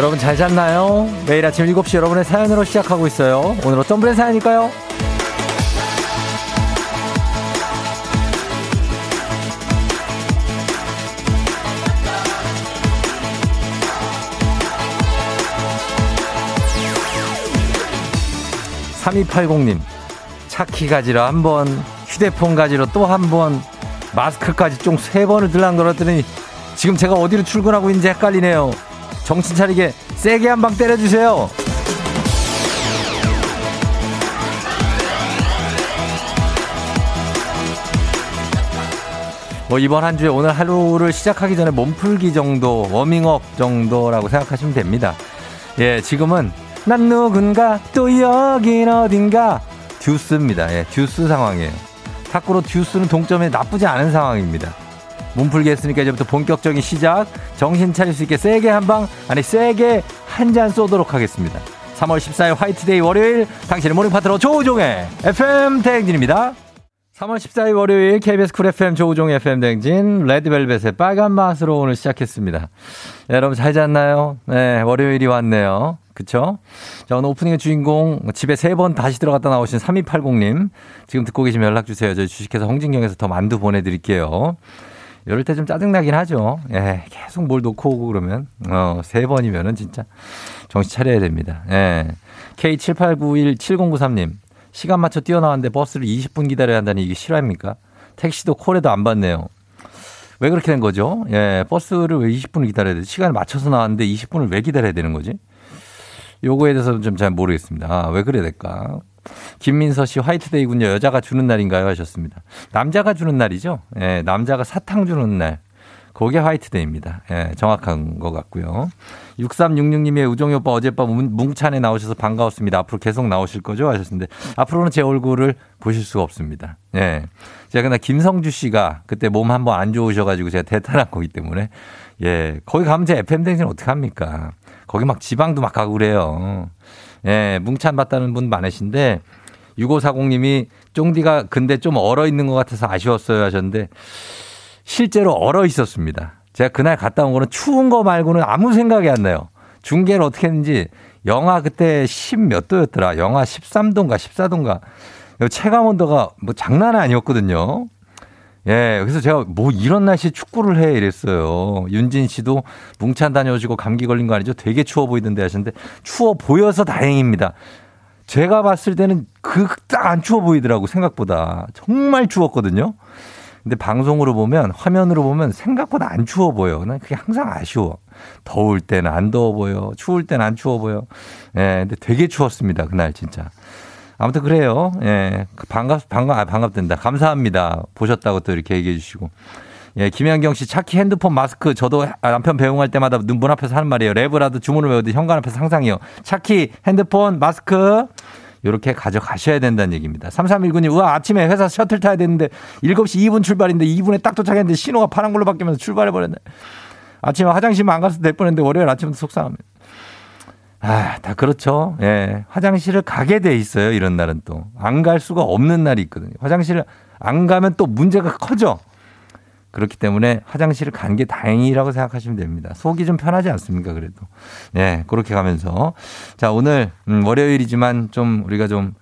여러분 잘 잤나요? 매일 아침 7시 여러분의 사연으로 시작하고 있어요. 오늘 어떤 분의 사연일까요? 3280님, 차키 가지러 한 번, 휴대폰 가지러 또 한 번, 마스크까지 총 세 번을 들락놀았더니 지금 제가 어디로 출근하고 있는지 헷갈리네요. 정신 차리게 세게 한 방 때려주세요. 뭐 이번 한 주에 오늘 하루를 시작하기 전에 몸풀기 정도, 워밍업 정도라고 생각하시면 됩니다. 예, 지금은 난 누군가 또 여긴 어딘가 듀스입니다. 예, 듀스 상황이에요. 탁구로 듀스는 동점에 나쁘지 않은 상황입니다. 몸풀기 했으니까 이제부터 본격적인 시작. 정신 차릴 수 있게 세게 한 방, 아니 세게 한 잔 쏘도록 하겠습니다. 3월 14일 화이트데이 월요일 당신의 모닝 파트너 조우종의 FM 대행진입니다. 3월 14일 월요일 KBS 쿨 FM 조우종 FM 대행진 레드벨벳의 빨간 맛으로 오늘 시작했습니다. 네, 여러분 잘 잤나요? 네, 월요일이 왔네요. 그쵸? 자, 오늘 오프닝의 주인공 집에 세 번 다시 들어갔다 나오신 3280님 지금 듣고 계시면 연락 주세요. 저희 주식회사 홍진경에서 더 만두 보내드릴게요. 이럴 때 좀 짜증나긴 하죠. 예, 계속 뭘 놓고 오고 그러면, 어, 세 번이면은 진짜 정신 차려야 됩니다. 예. K78917093님, 시간 맞춰 뛰어나왔는데 버스를 20분 기다려야 한다니 이게 실화입니까? 택시도 콜에도 안 받네요. 왜 그렇게 된 거죠? 예, 버스를 왜 20분을 기다려야 돼? 시간을 맞춰서 나왔는데 20분을 왜 기다려야 되는 거지? 요거에 대해서는 좀 잘 모르겠습니다. 아, 왜 그래야 될까? 김민서 씨 화이트데이군요. 여자가 주는 날인가요? 하셨습니다. 남자가 주는 날이죠. 예, 남자가 사탕 주는 날. 그게 화이트데이입니다. 예, 정확한 것 같고요. 6366님의 우정이 오빠 어젯밤 뭉찬에 나오셔서 반가웠습니다. 앞으로 계속 나오실 거죠? 하셨는데 앞으로는 제 얼굴을 보실 수가 없습니다. 예. 제가 그날 김성주 씨가 그때 몸 한번 안 좋으셔가지고 제가 대탈한 거기 때문에 예. 거기 가면 제 FM 댕진 어떡합니까? 거기 막 지방도 막 가고 그래요. 예, 뭉찬 봤다는 분 많으신데 6540님이 쫑디가 근데 좀 얼어 있는 것 같아서 아쉬웠어요 하셨는데 실제로 얼어 있었습니다. 제가 그날 갔다 온 거는 추운 거 말고는 아무 생각이 안 나요. 중계를 어떻게 했는지 영하 그때 10 몇 도였더라. 영하 13도인가 14도인가. 체감 온도가 뭐 장난 아니었거든요. 예, 그래서 제가 뭐 이런 날씨에 축구를 해 이랬어요. 윤진 씨도 뭉찬 다녀오시고 감기 걸린 거 아니죠? 되게 추워 보이던데 하셨는데 추워 보여서 다행입니다. 제가 봤을 때는 그 딱 안 추워 보이더라고 생각보다 정말 추웠거든요. 근데 방송으로 보면 화면으로 보면 생각보다 안 추워 보여. 난 그게 항상 아쉬워. 더울 때는 안 더워 보여. 추울 때는 안 추워 보여. 예, 근데 되게 추웠습니다. 그날 진짜. 아무튼 그래요. 예. 반갑, 반갑, 아, 반갑된다. 감사합니다. 보셨다고 또 이렇게 얘기해 주시고. 예, 김현경 씨, 차키 핸드폰 마스크 저도 남편 배웅할 때마다 눈문 앞에서 하는 말이에요. 랩이라도 주문을 외우듯 현관 앞에서 항상이요. 차키, 핸드폰, 마스크. 요렇게 가져가셔야 된다는 얘기입니다. 3319님, 우와, 아침에 회사 셔틀 타야 되는데 7시 2분 출발인데 2분에 딱 도착했는데 신호가 파란 걸로 바뀌면서 출발해버렸네. 아침에 화장실만 안 가서 될 뻔했는데 월요일 아침부터 속상합니다. 아, 다 그렇죠. 예. 화장실을 가게 돼 있어요. 이런 날은 또. 안 갈 수가 없는 날이 있거든요. 화장실을 안 가면 또 문제가 커져. 그렇기 때문에 화장실을 간 게 다행이라고 생각하시면 됩니다. 속이 좀 편하지 않습니까? 그래도. 예, 그렇게 가면서. 자, 오늘, 음, 월요일이지만 좀 우리가 좀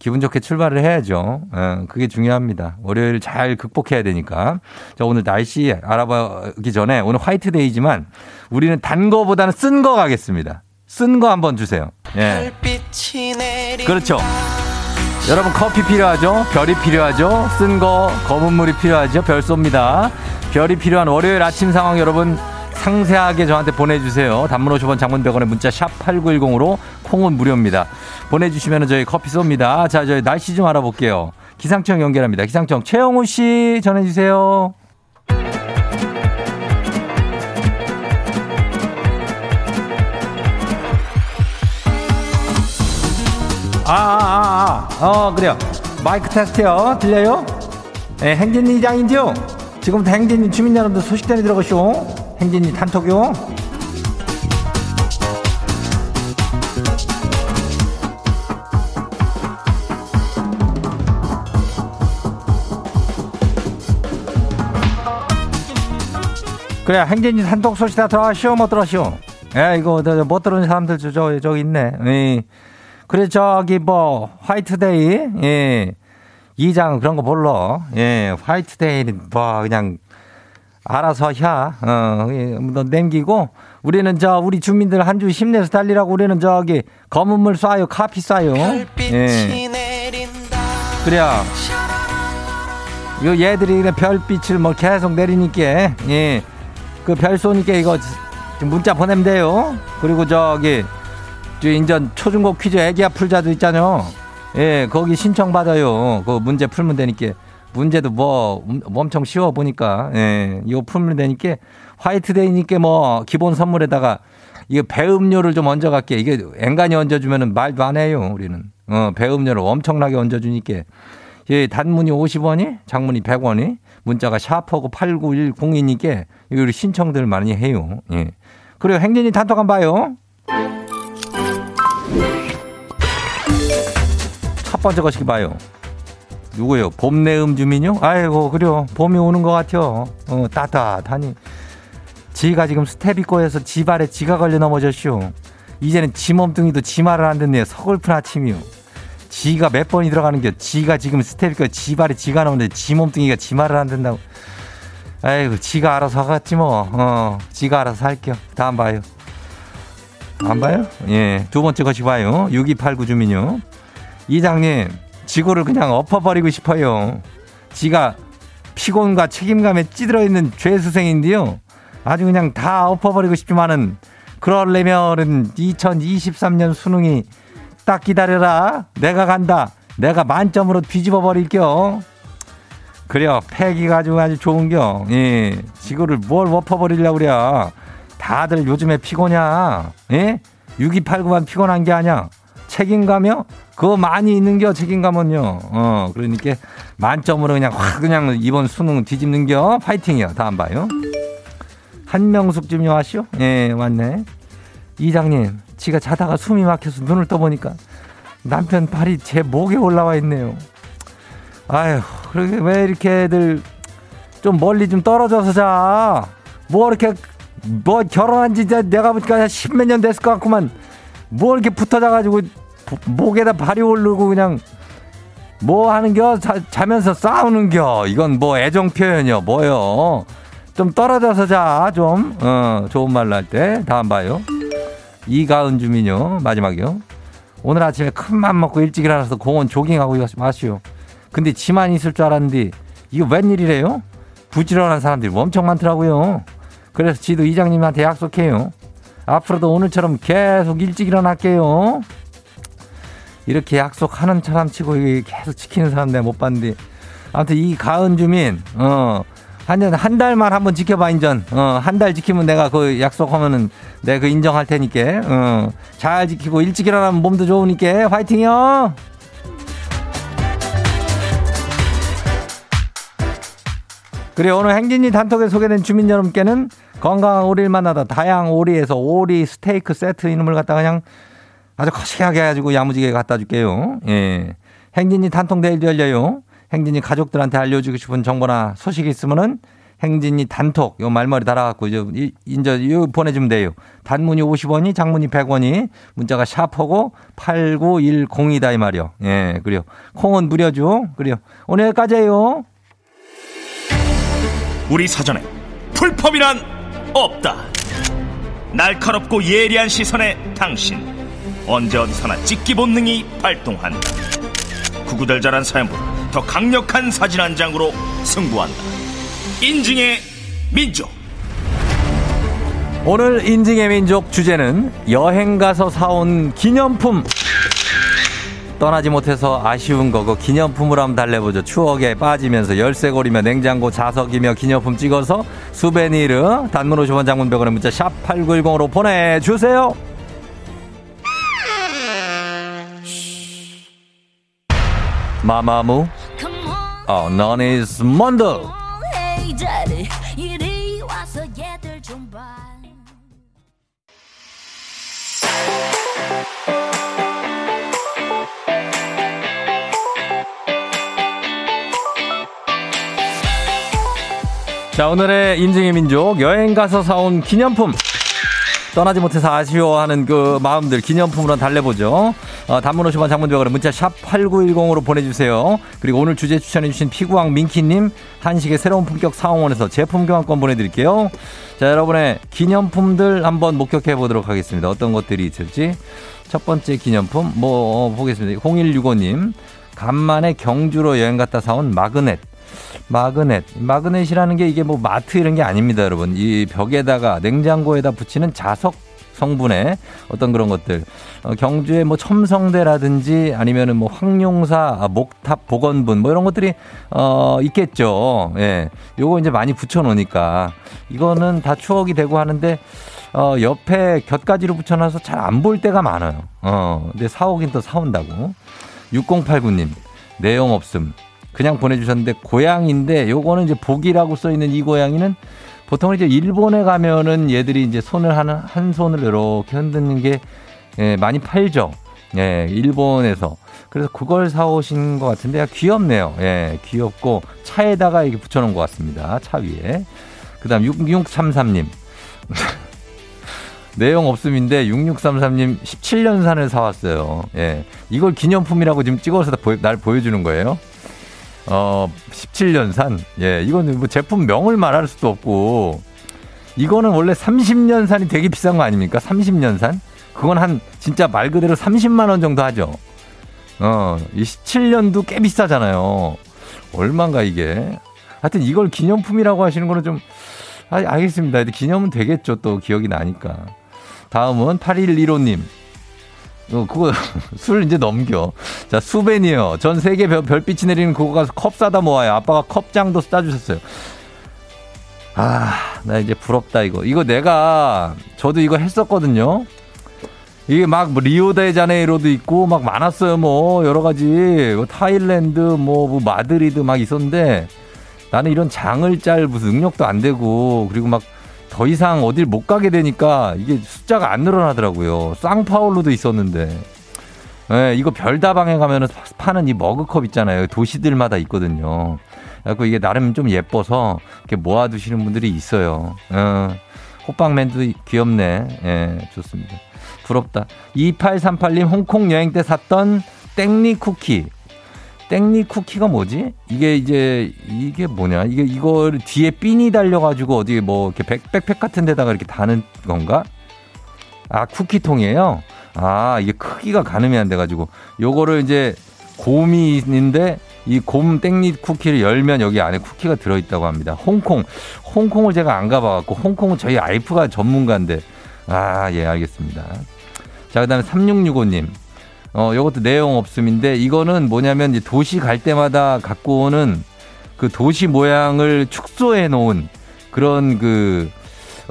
기분 좋게 출발을 해야죠. 예, 그게 중요합니다. 월요일 잘 극복해야 되니까. 자, 오늘 날씨 알아보기 전에 오늘 화이트데이지만 우리는 단 거보다는 쓴 거 가겠습니다. 쓴 거 한번 주세요. 예. 그렇죠. 여러분 커피 필요하죠? 별이 필요하죠? 쓴 거 검은 물이 필요하죠? 별 쏩니다. 별이 필요한 월요일 아침 상황 여러분 상세하게 저한테 보내주세요. 단문 50원 장문 100원에 문자 샵 8910으로 콩은 무료입니다. 보내주시면 저희 커피 쏩니다. 자, 저희 날씨 좀 알아볼게요. 기상청 연결합니다. 기상청 최영우 씨 전해주세요. 아, 아, 아, 아. 어, 그래요. 마이크 테스트요. 들려요? 네, 행진이 이장인지요? 지금부터 행진이 주민 여러분들 소식단에 들어가시오. 행진이 단톡요. 그래, 행진이 단톡 소식 다 들어가시오. 못 들어가시오? 예, 이거, 못 들은 사람들 저, 저, 저기 있네. 예. 그래, 저기, 뭐, 화이트데이, 예. 이장 그런 거 몰라. 예, 화이트데이는 뭐, 그냥, 알아서 야, 어, 예, 너 남기고, 우리는 저, 우리 주민들 한 주 힘내서 달리라고 우리는 저기, 검은 물 쏴요, 카피 쏴요. 예. 그래야. 요 얘들이 별빛을 뭐 계속 내리니까, 예. 그 별 쏘니까 이거 문자 보내면 돼요. 그리고 저기, 저 인전 초중고 퀴즈 애기야 풀자도 있잖아요. 예, 거기 신청 받아요. 그 문제 풀면 되니까. 문제도 뭐, 엄청 쉬워 보니까. 예, 이거 풀면 되니까. 화이트데이니까 뭐, 기본 선물에다가 이거 배음료를 좀 얹어 갈게. 이게 앵간히 얹어 주면은 말도 안 해요, 우리는. 어, 배음료를 엄청나게 얹어 주니까. 예, 단문이 50원이, 장문이 100원이, 문자가 샤퍼고 8910이니까 이거 신청들 많이 해요. 예. 그리고 행진이 단톡 한번 봐요. 첫 번째 것이 봐요. 누구요? 봄내음 주민요? 아이고, 그래요. 봄이 오는 것 같아요. 어, 따뜻하니. 지가 지금 스테비꼬에서 지발에 지가 걸려 넘어졌쇼. 이제는 지 몸뚱이도 지 말을 안 듣네요. 서글픈 아침이요. 지가 몇 번이 들어가는 게 지가 지금 스테비꼬에 지발에 지가 나오는데 지 몸뚱이가 지 말을 안 듣는다고. 아이고, 지가 알아서 하겠지 뭐. 어, 지가 알아서 할게요. 다음 봐요. 안 봐요? 예. 두 번째 것이 봐요. 6289 주민요. 이장님, 지구를 그냥 엎어버리고 싶어요. 지가 피곤과 책임감에 찌들어 있는 죄수생인데요. 아주 그냥 다 엎어버리고 싶지만은 그러려면은 2023년 수능이 딱 기다려라. 내가 간다. 내가 만점으로 뒤집어 버릴게요. 그래요. 패기 가지고 아주 좋은겨. 예. 지구를 뭘 엎어버리려고 그래. 다들 요즘에 피곤이야. 예? 6289만 피곤한 게 아니야. 책임감이요? 그거 많이 있는겨, 책임감은요. 어, 그러니까 만점으로 그냥 확 그냥 이번 수능 뒤집는겨. 파이팅이요. 다음 봐요. 한명숙 좀 왔시오? 예, 왔네. 이장님, 지가 자다가 숨이 막혀서 눈을 떠보니까 남편 발이 제 목에 올라와 있네요. 아휴, 그러게 왜 이렇게들 좀 멀리 좀 떨어져서 자. 뭐 이렇게 뭐 결혼한 지 내가 보니까 십몇 년 됐을 것 같구만. 뭐 이렇게 붙어 자가지고 목에다 발이 오르고 그냥 뭐 하는겨? 자, 자면서 싸우는겨. 이건 뭐 애정 표현이요. 뭐요? 좀 떨어져서 자좀. 어, 좋은 말로 할 때. 다음 봐요. 이가은 주민요. 마지막이요. 오늘 아침에 큰 맘 먹고 일찍 일어나서 공원 조깅하고 마시오. 근데 지만 있을 줄 알았는데 이거 웬일이래요? 부지런한 사람들이 엄청 많더라고요. 그래서 지도 이장님한테 약속해요 앞으로도 오늘처럼 계속 일찍 일어날게요. 이렇게 약속하는 사람 치고 계속 지키는 사람 내가 못 봤는데. 아무튼 이 가은 주민 어 한년 한 달만 한번 지켜봐 인전. 어 한 달 지키면 내가 그 약속하면은 내가 그 인정할 테니까. 어 잘 지키고 일찍 일어나면 몸도 좋으니까. 화이팅이요. 그래 오늘 행진이 단톡에 소개된 주민 여러분께는 건강한 오리를 만나다 다양 오리에서 오리 스테이크 세트 이름을 갖다 그냥 아주 거시하게 해가지고 야무지게 갖다 줄게요. 예. 행진이 단통 내일도 열려요. 행진이 가족들한테 알려주고 싶은 정보나 소식이 있으면은 행진이 단톡 요 말머리 달아갖고 이제 인저 요 보내주면 돼요. 단문이 50원이 장문이 100원이 문자가 샤퍼고 8910이다 이 말이요. 예, 그래요. 콩은 무료죠. 그래요. 오늘 여기까지예요. 우리 사전에 풀펌이란 없다. 날카롭고 예리한 시선에 당신 언제 어디서나 찍기 본능이 발동한다. 구구절절한 사연보다 더 강력한 사진 한 장으로 승부한다. 인증의 민족. 오늘 인증의 민족 주제는 여행 가서 사온 기념품. 떠나지 못해서 아쉬운 거고 기념품으로 한번 달래보죠. 추억에 빠지면서 열쇠고리며 냉장고 자석이며 기념품 찍어서 수베니르 단문 50원 장문 100원의 문자 샵 8910으로 보내주세요. 마마무 어, 넌 is 먼더 자 오늘의 인증의 민족 여행 가서 사온 기념품 떠나지 못해서 아쉬워하는 그 마음들 기념품으로 달래보죠. 어, 단문 50원 장문병으로 문자 샵 8910으로 보내주세요. 그리고 오늘 주제 추천해주신 피구왕 민키님 한식의 새로운 품격 상황원에서 제품 교환권 보내드릴게요. 자, 여러분의 기념품들 한번 목격해 보도록 하겠습니다. 어떤 것들이 있을지. 첫 번째 기념품, 뭐, 어, 보겠습니다. 0165님. 간만에 경주로 여행 갔다 사온 마그넷. 마그넷. 마그넷이라는 게 이게 뭐 마트 이런 게 아닙니다, 여러분. 이 벽에다가 냉장고에다 붙이는 자석 성분의 어떤 그런 것들. 어, 경주에 뭐 첨성대라든지 아니면은 뭐 황룡사, 아, 목탑, 복원분 뭐 이런 것들이 어, 있겠죠. 예. 요거 이제 많이 붙여 놓으니까 이거는 다 추억이 되고 하는데 어, 옆에 곁가지로 붙여 놔서 잘 안 볼 때가 많아요. 어, 근데 사오긴 또 사온다고. 6089님, 내용 없음. 그냥 보내주셨는데 고양인데 요거는 이제 복이라고 써 있는 이 고양이는 보통 이제 일본에 가면은 얘들이 이제 손을 하는 한 손을 이렇게 흔드는 게 예, 많이 팔죠. 예, 일본에서. 그래서 그걸 사오신 것 같은데 귀엽네요. 예, 귀엽고 차에다가 이렇게 붙여놓은 것 같습니다. 차 위에. 그 다음 6633님. 내용 없음인데 6633님 17년산을 사왔어요. 예. 이걸 기념품이라고 지금 찍어서 날 보여주는 거예요. 어, 17년산. 예, 이거는 뭐 제품 명을 말할 수도 없고, 이거는 원래 30년산이 되게 비싼 거 아닙니까? 30년산? 그건 한, 진짜 말 그대로 30만원 정도 하죠. 어, 이 17년도 꽤 비싸잖아요. 얼만가 이게. 하여튼 이걸 기념품이라고 하시는 거는 좀, 아, 알겠습니다. 기념은 되겠죠. 또 기억이 나니까. 다음은 8115님. 어, 그거 술 이제 넘겨. 자, 수벤이요. 전 세계 별빛이 내리는 그거 가서 컵 사다 모아요. 아빠가 컵장도 싸주셨어요. 아, 나 이제 부럽다, 이거. 이거 내가, 저도 이거 했었거든요. 이게 막, 뭐, 리오데자네이로도 있고, 막 많았어요, 뭐, 여러 가지. 뭐 타일랜드, 뭐, 뭐, 마드리드 막 있었는데, 나는 이런 장을 짤 무슨 능력도 안 되고, 그리고 막 더 이상 어딜 못 가게 되니까 이게 숫자가 안 늘어나더라고요. 쌍파울로도 있었는데. 네, 이거 별다방에 가면은 파는 이 머그컵 있잖아요. 도시들마다 있거든요. 그래서 이게 나름 좀 예뻐서 이렇게 모아두시는 분들이 있어요. 어, 호빵맨도 귀엽네. 예, 좋습니다. 부럽다. 2838님 홍콩 여행 때 샀던 땡리 쿠키. 땡리 쿠키가 뭐지? 이게 이제 이게 뭐냐? 이게 이걸 뒤에 핀이 달려가지고 어디 뭐 이렇게 백, 백팩 같은 데다가 이렇게 다는 건가? 아 쿠키통이에요. 아 이게 크기가 가늠이 안 돼가지고 요거를 이제 곰이 있는데 이 곰 땡리 쿠키를 열면 여기 안에 쿠키가 들어있다고 합니다. 홍콩 홍콩을 제가 안 가봐갖고 홍콩은 저희 아이프가 전문가인데 아 예 알겠습니다. 자 그다음에 3665님 어, 요것도 내용 없음인데 이거는 뭐냐면 이제 도시 갈 때마다 갖고 오는 그 도시 모양을 축소해 놓은 그런 그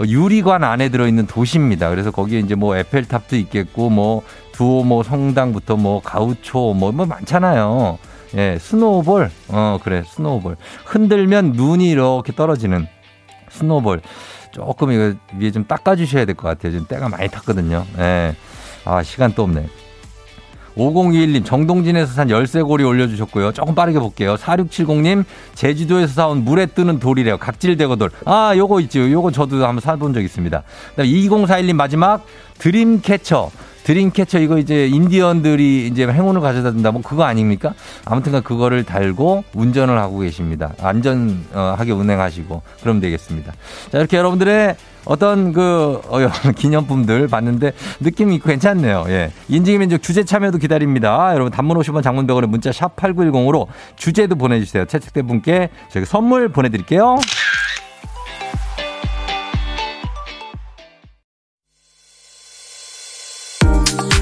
유리관 안에 들어있는 도시입니다. 그래서 거기에 이제 뭐 에펠탑도 있겠고 뭐 두오모 성당부터 뭐 가우초 뭐, 뭐 많잖아요. 예, snowball. 어, 그래. snowball. 흔들면 눈이 이렇게 떨어지는 snowball. 조금 이거 위에 좀 닦아주셔야 될 것 같아요. 지금 때가 많이 탔거든요. 예. 아, 시간 또 없네. 5021님 정동진에서 산 열쇠고리 올려주셨고요. 조금 빠르게 볼게요. 4670님 제주도에서 사온 물에 뜨는 돌이래요. 각질대거돌. 아 요거 있죠. 요거 저도 한번 사본 적 있습니다. 2041님 마지막 드림캐쳐. 드림캐쳐 이거 이제 인디언들이 이제 행운을 가져다 준다 뭐 그거 아닙니까? 아무튼간 그거를 달고 운전을 하고 계십니다. 안전하게 운행하시고 그럼 되겠습니다. 자 이렇게 여러분들의 어떤 그 어, 기념품들 봤는데 느낌이 괜찮네요. 예. 인증이 민족 주제 참여도 기다립니다. 여러분 단문 50원 장문 100원에 문자 샵 8910으로 주제도 보내주세요. 채택된 분께 저희 선물 보내드릴게요.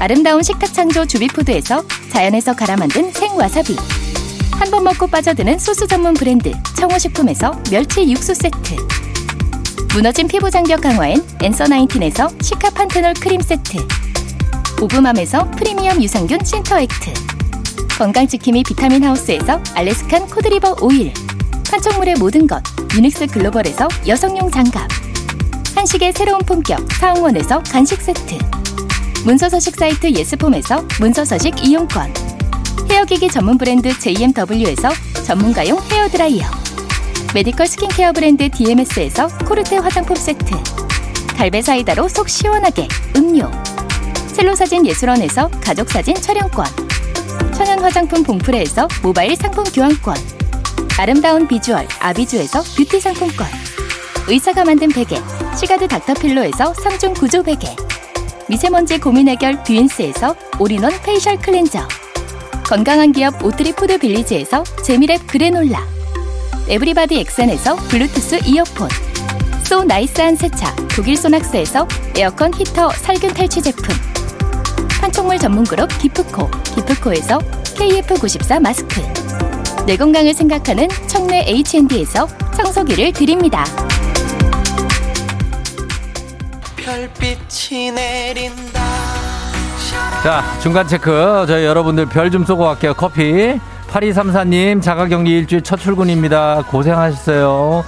아름다운 식탁 창조 주비푸드에서 자연에서 갈아 만든 생와사비. 한 번 먹고 빠져드는 소스 전문 브랜드 청호식품에서 멸치 육수 세트. 무너진 피부 장벽 강화엔 엔서 나인틴에서 시카 판테놀 크림 세트. 오브맘에서 프리미엄 유산균 신터액트. 건강지킴이 비타민 하우스에서 Alaskan cod liver oil. 판촉물의 모든 것 유닉스 글로벌에서 여성용 장갑. 한식의 새로운 품격 사홍원에서 간식 세트 문서서식 사이트 예스폼에서 문서서식 이용권. 헤어기기 전문 브랜드 JMW에서 전문가용 헤어드라이어. 메디컬 스킨케어 브랜드 DMS에서 코르테 화장품 세트. 갈배 사이다로 속 시원하게 음료. 첼로사진 예술원에서 가족사진 촬영권. 천연 화장품 봉프레에서 모바일 상품 교환권. 아름다운 비주얼 아비주에서 뷰티 상품권. 의사가 만든 베개 시가드 닥터필로에서 3중 구조 베개 미세먼지 고민 해결 뷰인스에서 all-in-one facial cleanser. 건강한 기업 오트리 푸드 빌리지에서 재미랩 그래놀라. 에브리바디 엑센에서 블루투스 이어폰. 소 nice한 세차 독일 소낙스에서 에어컨 히터 살균 탈취 제품. 판촉물 전문 그룹 기프코 기프코에서 KF94 마스크. 내 건강을 생각하는 청내 H&D에서 청소기를 드립니다. 별빛이 내린다. 자, 중간 체크. 저희 여러분들 별 좀 쏘고 갈게요. 커피. 8234님, 자가격리 일주일 첫 출근입니다. 고생하셨어요.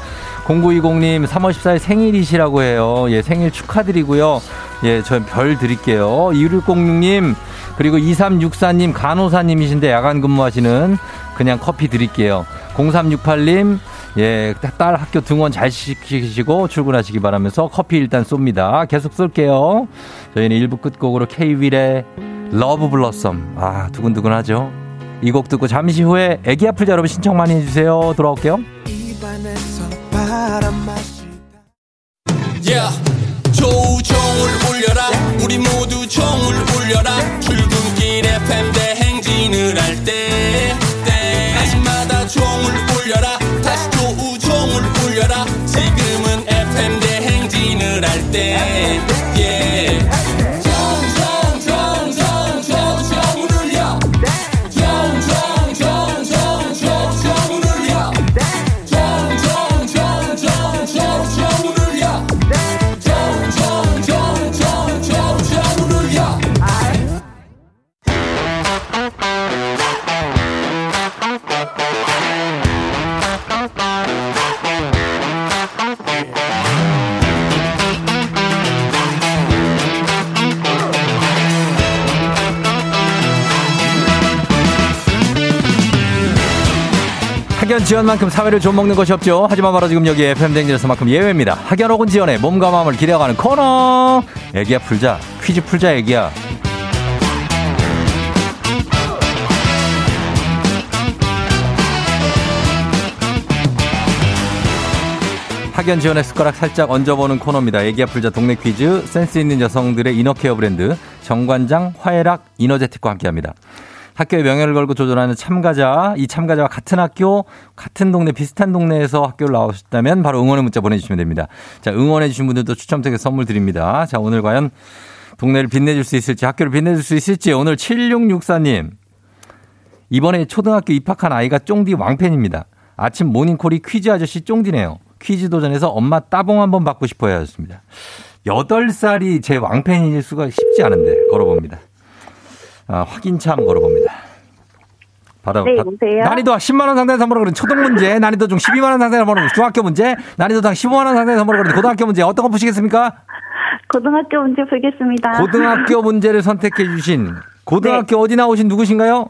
0920님, 3월 14일 생일이시라고 해요. 예, 생일 축하드리고요. 예, 저 별 드릴게요. 2606님, 그리고 2364님, 간호사님이신데 야간 근무하시는 그냥 커피 드릴게요. 0368님, 예, 딸 학교 등원 잘 시키시고 출근하시기 바라면서 커피 일단 쏩니다. 계속 쏠게요. 저희는 1부 끝곡으로 K-윌의 Love Blossom. 아, 두근두근하죠? 이 곡 듣고 잠시 후에 애기 아플 자 여러분 신청 많이 해주세요. 돌아올게요. Yeah. 조우종을 울려라 우리 모두 종을 울려라 만큼 사회를 좀 먹는 것이 없죠. 하지만 바로 지금 여기 FM 댕지에서만큼 예외입니다. 학연 혹은 지원의 몸과 마음을 기대어가는 코너. 애기야 풀자. 퀴즈 풀자 애기야. 학연 지원의 숟가락 살짝 얹어보는 코너입니다. 애기야 풀자 동네 퀴즈. 센스 있는 여성들의 이너케어 브랜드 정관장 화해락 이너제틱과 함께합니다. 학교의 명예를 걸고 조절하는 참가자, 이 참가자와 같은 학교, 같은 동네, 비슷한 동네에서 학교를 나오셨다면 바로 응원의 문자 보내주시면 됩니다. 자, 응원해주신 분들도 추첨 통해 선물 드립니다. 자, 오늘 과연 동네를 빛내줄 수 있을지, 학교를 빛내줄 수 있을지, 오늘 7664님. 이번에 초등학교 입학한 아이가 쫑디 왕팬입니다. 아침 모닝콜이 퀴즈 아저씨 쫑디네요. 퀴즈 도전에서 엄마 따봉 한번 받고 싶어요. 하셨습니다. 8살이 제 왕팬일 수가 쉽지 않은데, 걸어봅니다. 아, 확인참 걸어봅니다. 받아, 네, 받- 여보세요? 난이도 10만원 상당의 선물을 그런 초등 문제, 난이도 중 12만원 상당의 선물을 그런 중학교 문제, 난이도 당 15만원 상당의 선물을 그런 고등학교 문제, 어떤 거 푸시겠습니까? 고등학교 문제 풀겠습니다. 고등학교 문제를 선택해 주신, 고등학교 어디 나오신 누구신가요?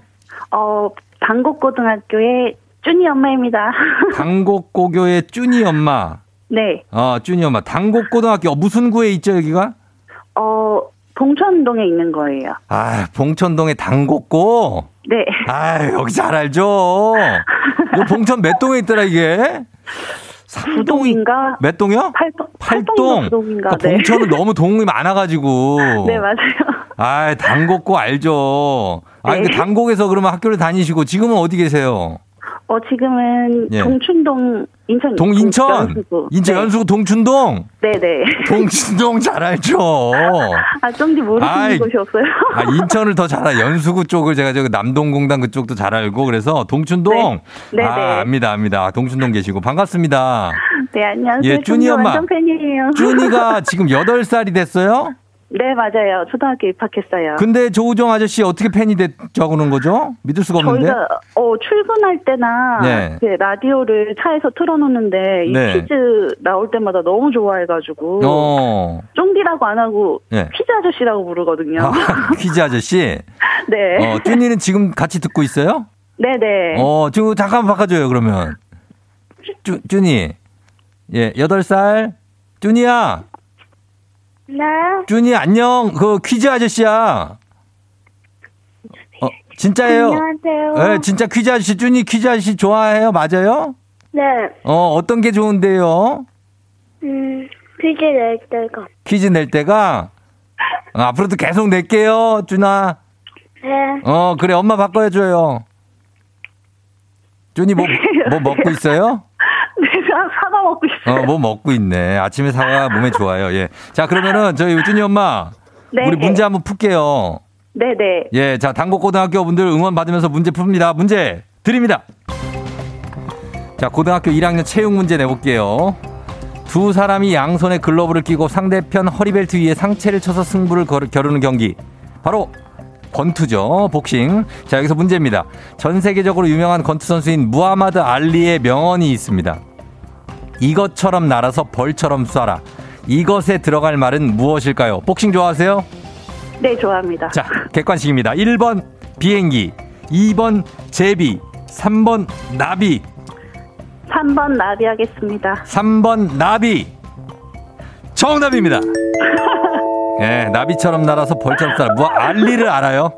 어, 방곡고등학교의 쭈니 엄마입니다. 당곡고교의 쭈니 엄마. 네. 어, 쭈니 엄마. 당곡고등학교, 무슨 구에 있죠, 여기가? 어, 동천동에 있는 거예요. 아, 봉천동의 당곡고. 네. 아, 여기 잘 알죠. 이거 봉천 몇 동에 있더라, 이게? 삼동이 구동인가? 몇 동이요? 팔동, 팔동. 팔동인가 구동인가? 그러니까 네. 봉천은 너무 동이 많아가지고. 네, 맞아요. 아, 당곡고 알죠. 아, 네. 그 당곡에서 그러면 학교를 다니시고 지금은 어디 계세요? 어, 지금은 예. 동춘동, 인천. 동 인천, 연수구. 인천 네. 연수구 동춘동, 네네. 동춘동 잘 알죠. 아, 쫑디 모르시는 아이, 곳이 없어요? 아, 인천을 더 잘 알아. 연수구 쪽을 제가 저기 남동공단 그쪽도 잘 알고 그래서 동춘동. 네. 네, 아, 네. 압니다, 압니다. 동춘동 계시고 반갑습니다. 네, 안녕하세요. 예, 쭈니 쫑디 엄마. 쭈니가 지금 8살이 됐어요? 네, 맞아요. 초등학교 입학했어요. 근데 조우정 아저씨 어떻게 팬이 됐자고 그런 거죠? 믿을 수가 없는데. 저희가 어, 출근할 때나 네. 그 라디오를 차에서 틀어놓는데 이 네. 퀴즈 나올 때마다 너무 좋아해가지고 어. 쫑디라고 안 하고 네. 퀴즈 아저씨라고 부르거든요. 아, 퀴즈 아저씨. 네. 어, 쭈니는 지금 같이 듣고 있어요? 네네. 어, 지금 잠깐만 바꿔줘요, 그러면. 쭈, 쭈니. 예, 8살. 쭈니야. 네. 쭈니, 안녕. 그 퀴즈 아저씨야. 어, 진짜예요? 안녕하세요. 예, 진짜 퀴즈 아저씨, 쭈니 퀴즈 아저씨 좋아해요? 맞아요? 네. 어, 어떤 게 좋은데요? 음, 퀴즈 낼 때가. 퀴즈 낼 때가? 어, 앞으로도 계속 낼게요, 쭈나. 네. 어, 그래, 엄마 바꿔 줘요. 쭈니 뭐, 뭐 먹고 있어요? 네, 사과 먹고 있어요. 어, 뭐 먹고 있네. 아침에 사과 몸에 좋아요. 예. 자, 그러면은 저희 쭈니 엄마. 네. 우리 문제 한번 풀게요. 네네. 예, 자, 당곡고등학교 분들 응원 받으면서 문제 풉니다. 문제 드립니다. 자, 고등학교 1학년 체육 문제 내볼게요. 두 사람이 양손에 글러브를 끼고 상대편 허리벨트 위에 상체를 쳐서 승부를 걸- 겨루는 경기. 바로 권투죠. 복싱. 자, 여기서 문제입니다. 전 세계적으로 유명한 권투 선수인 무하마드 알리의 명언이 있습니다. 이것처럼 날아서 벌처럼 쏴라. 이것에 들어갈 말은 무엇일까요? 복싱 좋아하세요? 네, 좋아합니다. 자, 객관식입니다. 1번 비행기, 2번 제비, 3번 나비, 3번 나비 하겠습니다. 3번 나비. 정답입니다. 예, 나비처럼 날아서 벌처럼 쏴라. 뭐 알리를 알아요?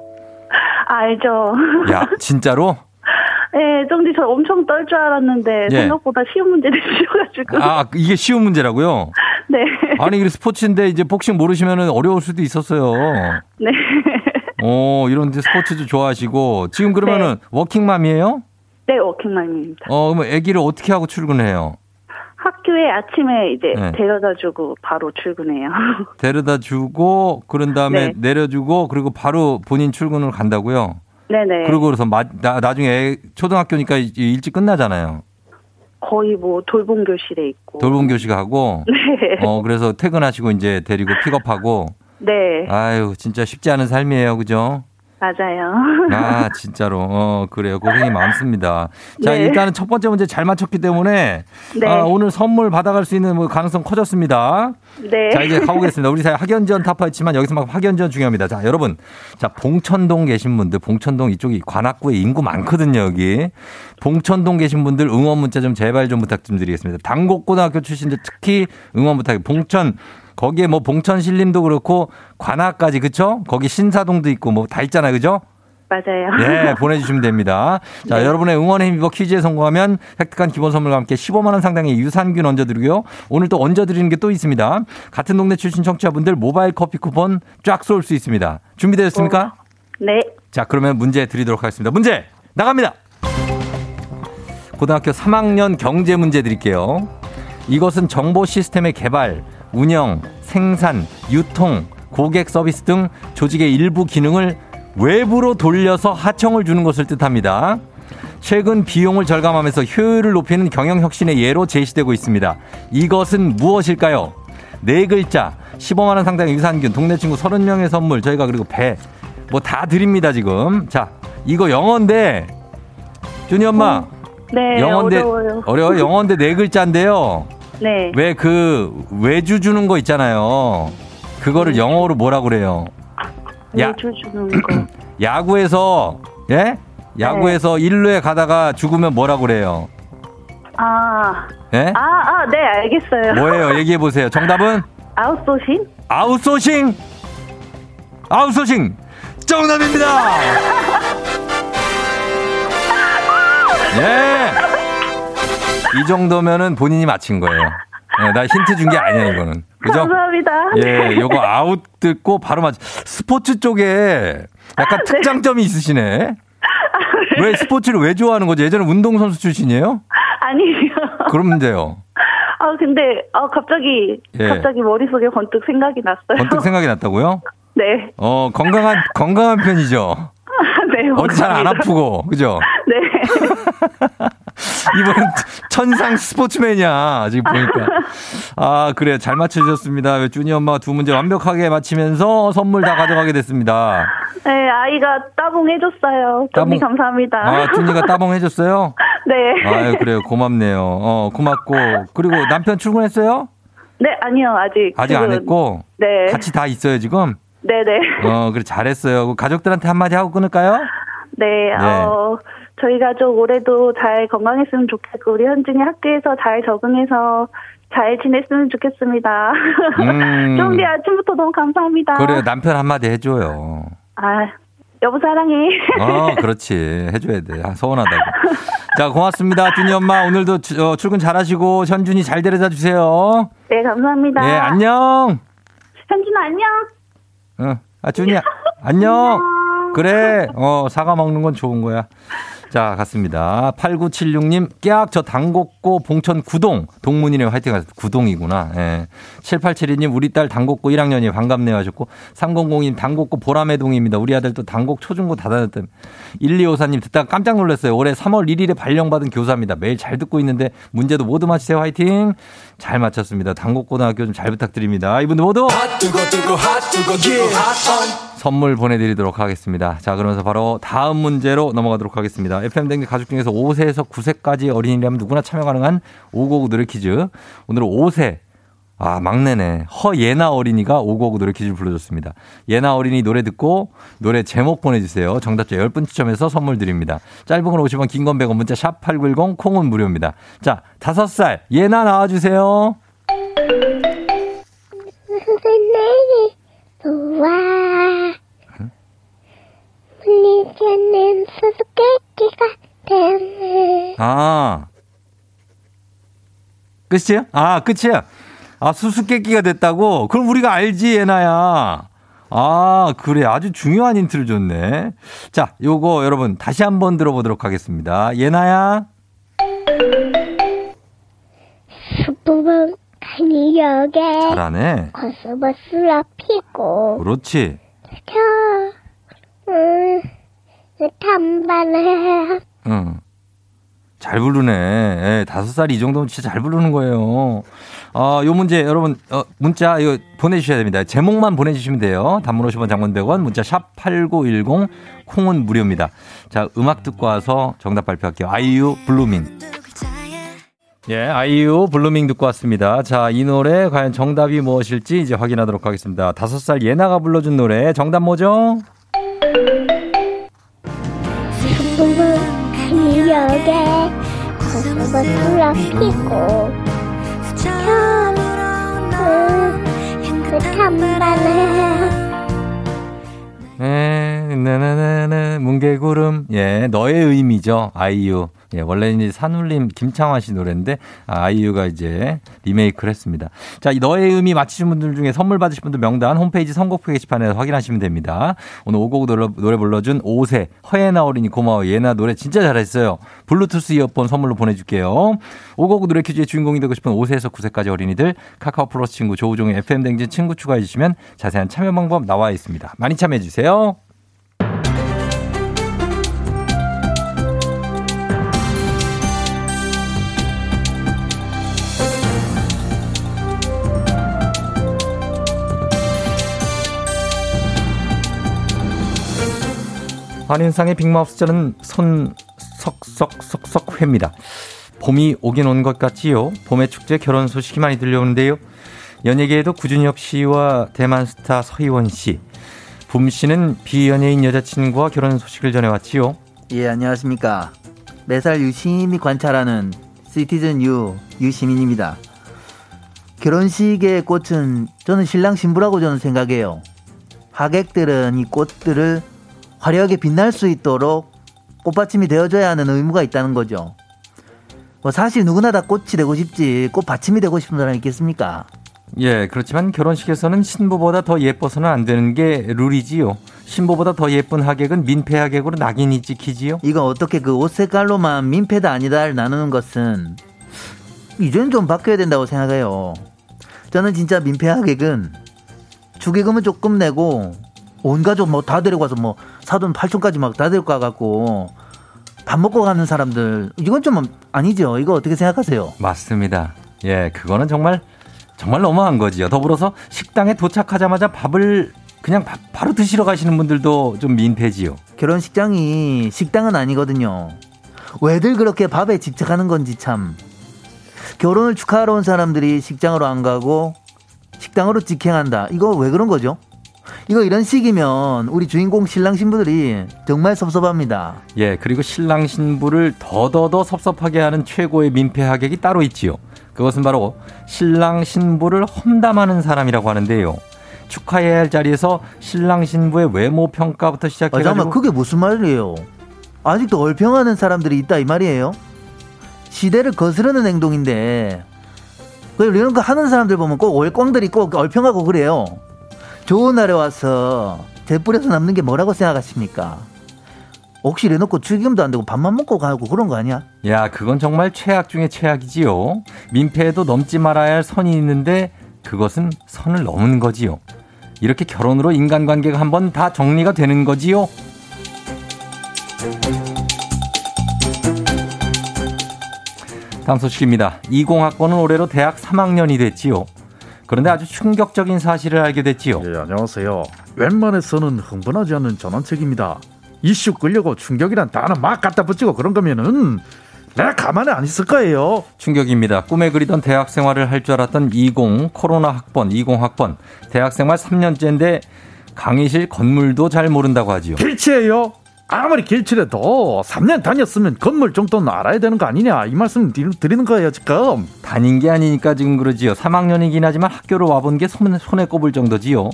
알죠. 야, 진짜로? 네, 쫑디 저 엄청 떨 줄 알았는데 예. 생각보다 쉬운 문제를 주셔가지고. 아, 이게 쉬운 문제라고요? 네. 아니, 그 스포츠인데 이제 복싱 모르시면 어려울 수도 있었어요. 네. 어, 이런 데 스포츠도 좋아하시고. 지금 그러면은 워킹맘이에요? 네, 워킹맘입니다. 어, 그럼 아기를 어떻게 하고 출근해요? 학교에 아침에 이제 네. 데려다 주고 바로 출근해요. 데려다 주고 그런 다음에 네. 내려주고 그리고 바로 본인 출근을 간다고요. 네네. 그러고 그래서 마, 나, 나중에 애- 초등학교니까 이- 일찍 끝나잖아요. 거의 뭐 돌봄 교실에 있고. 돌봄 교실 가고 네. 어 그래서 퇴근하시고 이제 데리고 픽업하고 네. 아유 진짜 쉽지 않은 삶이에요. 그죠? 맞아요. 아 진짜로 어 그래요. 고생이 많습니다. 자 네. 일단은 첫 번째 문제 잘 맞췄기 때문에 네. 아, 오늘 선물 받아갈 수 있는 뭐 가능성 커졌습니다. 네. 자, 이제 가보겠습니다. 우리 사회 학연지원 타파했지만 여기서 막 학연지원 중요합니다. 자, 여러분. 자, 봉천동 계신 분들, 봉천동 이쪽이 관악구에 인구 많거든요, 여기. 봉천동 계신 분들 응원 문자 좀 제발 좀 부탁 좀 드리겠습니다. 당곡고등학교 출신들 특히 응원 부탁. 봉천, 거기에 뭐 봉천 신림도 그렇고 관악까지, 그쵸? 거기 신사동도 있고 뭐 다 있잖아요, 그죠? 맞아요. 예, 보내주시면 됩니다. 자, 네. 여러분의 응원의 힘입어 퀴즈에 성공하면 획득한 기본 선물과 함께 15만원 상당의 유산균 얹어드리고요. 오늘 또 얹어드리는 게 또 있습니다. 같은 동네 출신 청취자분들 모바일 커피 쿠폰 쫙 쏠 수 있습니다. 준비되셨습니까? 네. 자, 그러면 문제 드리도록 하겠습니다. 문제 나갑니다. 고등학교 3학년 경제 문제 드릴게요. 이것은 정보 시스템의 개발, 운영, 생산, 유통, 고객 서비스 등 조직의 일부 기능을 외부로 돌려서 하청을 주는 것을 뜻합니다. 최근 비용을 절감하면서 효율을 높이는 경영 혁신의 예로 제시되고 있습니다. 이것은 무엇일까요? 네 글자, 15만 원 상당의 유산균, 동네 친구 30명의 선물, 저희가 그리고 배, 뭐 다 드립니다, 지금. 자, 이거 영어인데, 준이 엄마, 네. 영어인데, 어려워요. 어려워요? 영어인데 네 글자인데요. 네. 왜 그 외주 주는 거 있잖아요. 그거를 영어로 뭐라 그래요? 야, 외주 주는 거. 야구에서 예? 야구에서 네. 일루에 가다가 죽으면 뭐라 그래요? 아. 예? 아, 아, 네, 알겠어요. 뭐예요? 얘기해 보세요. 정답은 아웃소싱? 아웃소싱. 아웃소싱. 정답입니다. 예. 이 정도면은 본인이 맞힌 거예요. 예, 나 힌트 준 게 아니야 이거는. 그죠? 감사합니다. 예, 요거 아웃 듣고 바로 맞. 스포츠 쪽에 약간 네. 특장점이 있으시네. 왜 스포츠를 왜 좋아하는 거죠? 예전에 운동선수 출신이에요? 아니요. 그러면 돼요. 아, 근데, 아, 갑자기, 예. 갑자기 머릿속에 번뜩 생각이 났어요. 번뜩 생각이 났다고요? 네. 어, 건강한, 건강한 편이죠. 네. 어디 잘 안. 아프고, 그죠? 네. 이번엔 천상 스포츠맨이야. 지금 보니까. 아, 그래. 잘 맞춰주셨습니다. 준이 엄마가 두 문제 완벽하게 맞히면서 선물 다 가져가게 됐습니다. 네, 아이가 따봉 해줬어요. 따봉. 좀 감사합니다. 아, 준이가 따봉 해줬어요? 네. 아유, 그래요. 고맙네요. 어, 고맙고. 그리고 남편 출근했어요? 네, 아니요, 아직. 아직 안 했고. 네. 같이 다 있어요, 지금? 네네. 어, 그래. 잘했어요. 그 가족들한테 한마디 하고 끊을까요? 네, 어, 저희 가족 올해도 잘 건강했으면 좋겠고, 우리 현진이 학교에서 잘 적응해서 잘 지냈으면 좋겠습니다. 음. 쫑디 아침부터 너무 감사합니다. 그래요. 남편 한마디 해줘요. 아, 여보 사랑해. 어, 그렇지. 해줘야 돼. 아, 서운하다고. 자, 고맙습니다. 준이 엄마. 오늘도 주- 어, 출근 잘하시고, 현준이 잘 데려다 주세요. 네, 감사합니다. 예, 안녕. 현진아, 안녕. 어, 아, 준이야. 안녕. 그래. 어, 사과 먹는 건 좋은 거야. 자, 갔습니다. 8976님, 깨악, 저 당곡고 봉천 구동. 동문이네 화이팅 하셨 구동이구나. 예. 7872님, 우리 딸 당곡고 1학년이 반갑네요 하셨고, 3002님, 당곡고 보라매동입니다. 우리 아들 또 당곡 초중고 다 다녔다며. 1254님, 듣다가 깜짝 놀랐어요. 올해 3월 1일에 발령받은 교사입니다. 매일 잘 듣고 있는데, 문제도 모두 맞히세요. 화이팅! 잘 맞췄습니다. 당곡고등학교 좀 잘 부탁드립니다. 이분들 모두! 선물 보내드리도록 하겠습니다. 자, 그러면서 바로 다음 문제로 넘어가도록 하겠습니다. FM댕지 가족 중에서 5세에서 9세까지 어린이라면 누구나 참여 가능한 5곡 노래 퀴즈. 오늘은 5세. 아, 막내네. 허예나 어린이가 5곡 노래 퀴즈를 불러줬습니다. 예나 어린이 노래 듣고 노래 제목 보내주세요. 정답자 10분 추첨해서 선물 드립니다. 짧은 건 50원, 긴 건 100원, 문자 샵 8910, 콩은 무료입니다. 자, 5살 예나 나와주세요. 선생님 이 좋아 물리치는 수수께끼가 되네 아. 끝이에요? 아, 끝이야. 아, 수수께끼가 됐다고? 그럼 우리가 알지, 예나야. 아, 그래. 아주 중요한 힌트를 줬네. 자, 요거 여러분 다시 한번 들어보도록 하겠습니다. 예나야. 수분은 간이역에 잘하네. 코스모스라 피고 그렇지. 켜 음, 탐반해 응. 잘 부르네. 예, 다섯 살이 이 정도면 진짜 잘 부르는 거예요. 아, 요 문제 여러분 어, 문자 이거 보내주셔야 됩니다. 제목만 보내주시면 돼요. 단문 50원 장문 100원 문자 샵 8910 콩은 무료입니다. 자 음악 듣고 와서 정답 발표할게요. 아이유 블루밍. 예, 아이유 블루밍 듣고 왔습니다. 자, 이 노래 과연 정답이 무엇일지 이제 확인하도록 하겠습니다. 다섯 살 예나가 불러준 노래 정답 뭐죠? 피고 음, 네네네네, 뭉게구름. 예, 너의 의미죠. 아이유. 예, 원래는 이제 산울림 김창완 씨 노래인데, 아, 아이유가 이제 리메이크를 했습니다. 자, 이 너의 의미 맞히신 분들 중에 선물 받으실 분들 명단 홈페이지 선곡표 게시판에서 확인하시면 됩니다. 오늘 오곡 노래, 노래 불러준 5세 허예나 어린이 고마워. 예나 노래 진짜 잘했어요. 블루투스 이어폰 선물로 보내줄게요. 오곡 노래 퀴즈의 주인공이 되고 싶은 5세에서 9세까지 어린이들 카카오 플러스 친구 조우종의 FM 댕진 친구 추가해 주시면 자세한 참여 방법 나와 있습니다. 많이 참여해 주세요. 한인상의 빅마우스 저는 손 석석석석 회입니다. 봄이 오긴 온 것 같지요. 봄의 축제 결혼 소식이 많이 들려오는데요. 연예계에도 구준엽 씨와 대만 스타 서희원 씨, 붐 씨는 비연예인 여자친구와 결혼 소식을 전해왔지요. 예, 안녕하십니까. 매사를 유심히 관찰하는 citizen 유 유시민입니다. 결혼식의 꽃은 저는 신랑 신부라고 저는 생각해요. 하객들은 이 꽃들을 화려하게 빛날 수 있도록 꽃받침이 되어줘야 하는 의무가 있다는 거죠. 뭐 사실 누구나 다 꽃이 되고 싶지 꽃받침이 되고 싶은 사람 있겠습니까? 예, 그렇지만 결혼식에서는 신부보다 더 예뻐서는 안 되는 게 룰이지요. 신부보다 더 예쁜 하객은 민폐 하객으로 낙인이 찍히지요. 이건 어떻게 그 옷 색깔로만 민폐다 아니다를 나누는 것은 이제는 좀 바뀌어야 된다고 생각해요. 저는 진짜 민폐 하객은 축의금은 조금 내고 온 가족 뭐다 와서 뭐 사돈 팔촌까지 막 다 데리고 가갖고 밥 먹고 가는 사람들 이건 좀 아니죠. 이거 어떻게 생각하세요? 맞습니다. 예, 그거는 정말 정말 너무한 거지요. 더불어서 식당에 도착하자마자 밥을 그냥 바, 바로 드시러 가시는 분들도 좀 민폐지요. 결혼식장이 식당은 아니거든요. 왜들 그렇게 밥에 집착하는 건지 참. 결혼을 축하하러 온 사람들이 식장으로 안 가고 식당으로 직행한다. 이거 왜 그런 거죠? 이거 이런 식이면 우리 주인공 신랑 신부들이 정말 섭섭합니다. 예, 그리고 신랑 신부를 더더더 섭섭하게 하는 최고의 민폐 하객이 따로 있지요. 그것은 바로 신랑 신부를 험담하는 사람이라고 하는데요. 축하해야 할 자리에서 신랑 신부의 외모 평가부터 아, 시작해가지고 잠깐만 그게 무슨 말이에요? 아직도 얼평하는 사람들이 있다 이 말이에요? 시대를 거스르는 행동인데 그 이런 거 하는 사람들 보면 꼭 월광들이 꼭 얼평하고 그래요. 좋은 날에 와서 재뿌려서 남는 게 뭐라고 생각하십니까? 혹시 이래놓고 죽임도 안 되고 밥만 먹고 가고 그런 거 아니야? 야, 그건 정말 최악 중에 최악이지요. 민폐에도 넘지 말아야 할 선이 있는데 그것은 선을 넘은 거지요. 이렇게 결혼으로 인간관계가 한번 다 정리가 되는 거지요. 다음 소식입니다. 20학번은 올해로 대학 3학년이 됐지요. 그런데 아주 충격적인 사실을 알게 됐지요. 예, 안녕하세요. 웬만해서는 흥분하지 않는 전원책입니다. 이슈 끌려고 충격이란 단어 막 갖다 붙이고 그런 거면은 내가 가만히 안 있을 거예요. 충격입니다. 꿈에 그리던 대학 생활을 할 줄 알았던 20 코로나 학번, 20 학번. 대학 생활 3년째인데 강의실 건물도 잘 모른다고 하지요. 길치예요. 아무리 길치래도 3년 다녔으면 건물 정도는 알아야 되는 거 아니냐 이 말씀 드- 드리는 거예요 지금. 다닌 게 아니니까 지금 그러지요. 3학년이긴 하지만 학교를 와본 게 손에, 손에 꼽을 정도지요.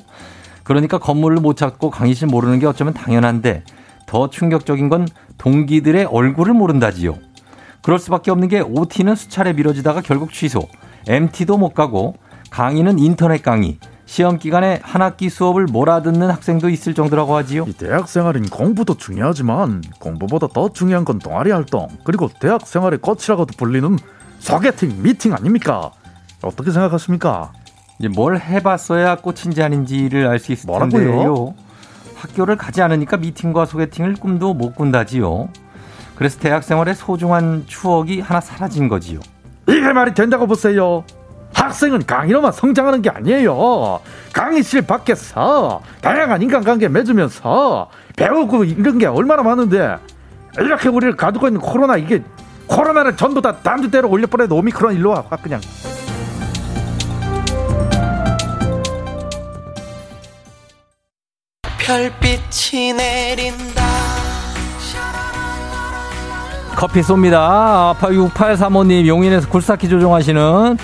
그러니까 건물을 못 찾고 강의실 모르는 게 어쩌면 당연한데 더 충격적인 건 동기들의 얼굴을 모른다지요. 그럴 수밖에 없는 게 OT는 수차례 미뤄지다가 결국 취소, MT도 못 가고 강의는 인터넷 강의, 시험 기간에 한 학기 수업을 몰아듣는 학생도 있을 정도라고 하지요. 이 대학 생활은 공부도 중요하지만 공부보다 더 중요한 건 동아리 활동 그리고 대학 생활의 꽃이라고도 불리는 소개팅 미팅 아닙니까? 어떻게 생각하십니까? 이제 뭘 해봤어야 꽃인지 아닌지를 알 수 있을 뭐라고요? 텐데요. 학교를 가지 않으니까 미팅과 소개팅을 꿈도 못 꾼다지요. 그래서 대학 생활의 소중한 추억이 하나 사라진 거지요. 이게 말이 된다고 보세요. 학생은 강의로만 성장하는 게 아니에요. 강의실 밖에서 다양한 인간관계 맺으면서 배우고 이런 게 얼마나 많은데 이렇게 우리를 가두고 있는 코로나 이게 코로나를 전부 다 단두대로 올려버려도 오미크론 일로 와확 그냥 별빛이 내린다 커피 쏩니다. 6835님 용인에서 굴삭기 조종하시는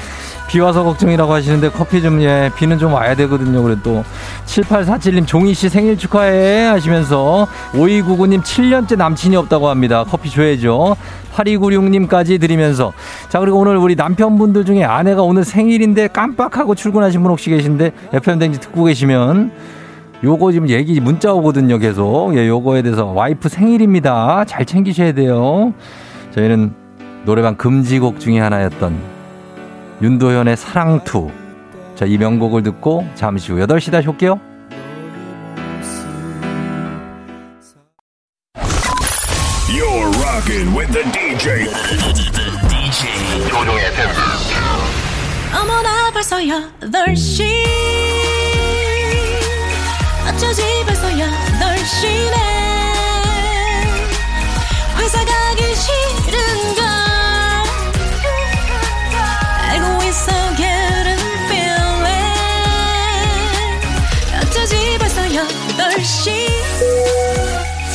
비 와서 걱정이라고 하시는데 커피 좀 예, 비는 좀 와야 되거든요. 그래도 7847님 종희 씨 생일 축하해 하시면서 5299님 7년째 남친이 없다고 합니다. 커피 줘야죠. 8296님까지 드리면서 자 그리고 오늘 우리 남편분들 중에 아내가 오늘 생일인데 깜빡하고 출근하신 분 혹시 계신데 FM 댕지 듣고 계시면 요거 지금 얘기 문자 오거든요, 계속. 예, 요거에 대해서 와이프 생일입니다. 잘 챙기셔야 돼요. 저희는 노래방 금지곡 중에 하나였던 윤도현의 사랑투. 자, 이 명곡을 듣고 잠시 후 8시 다시 올게요. 어머나 벌써 8시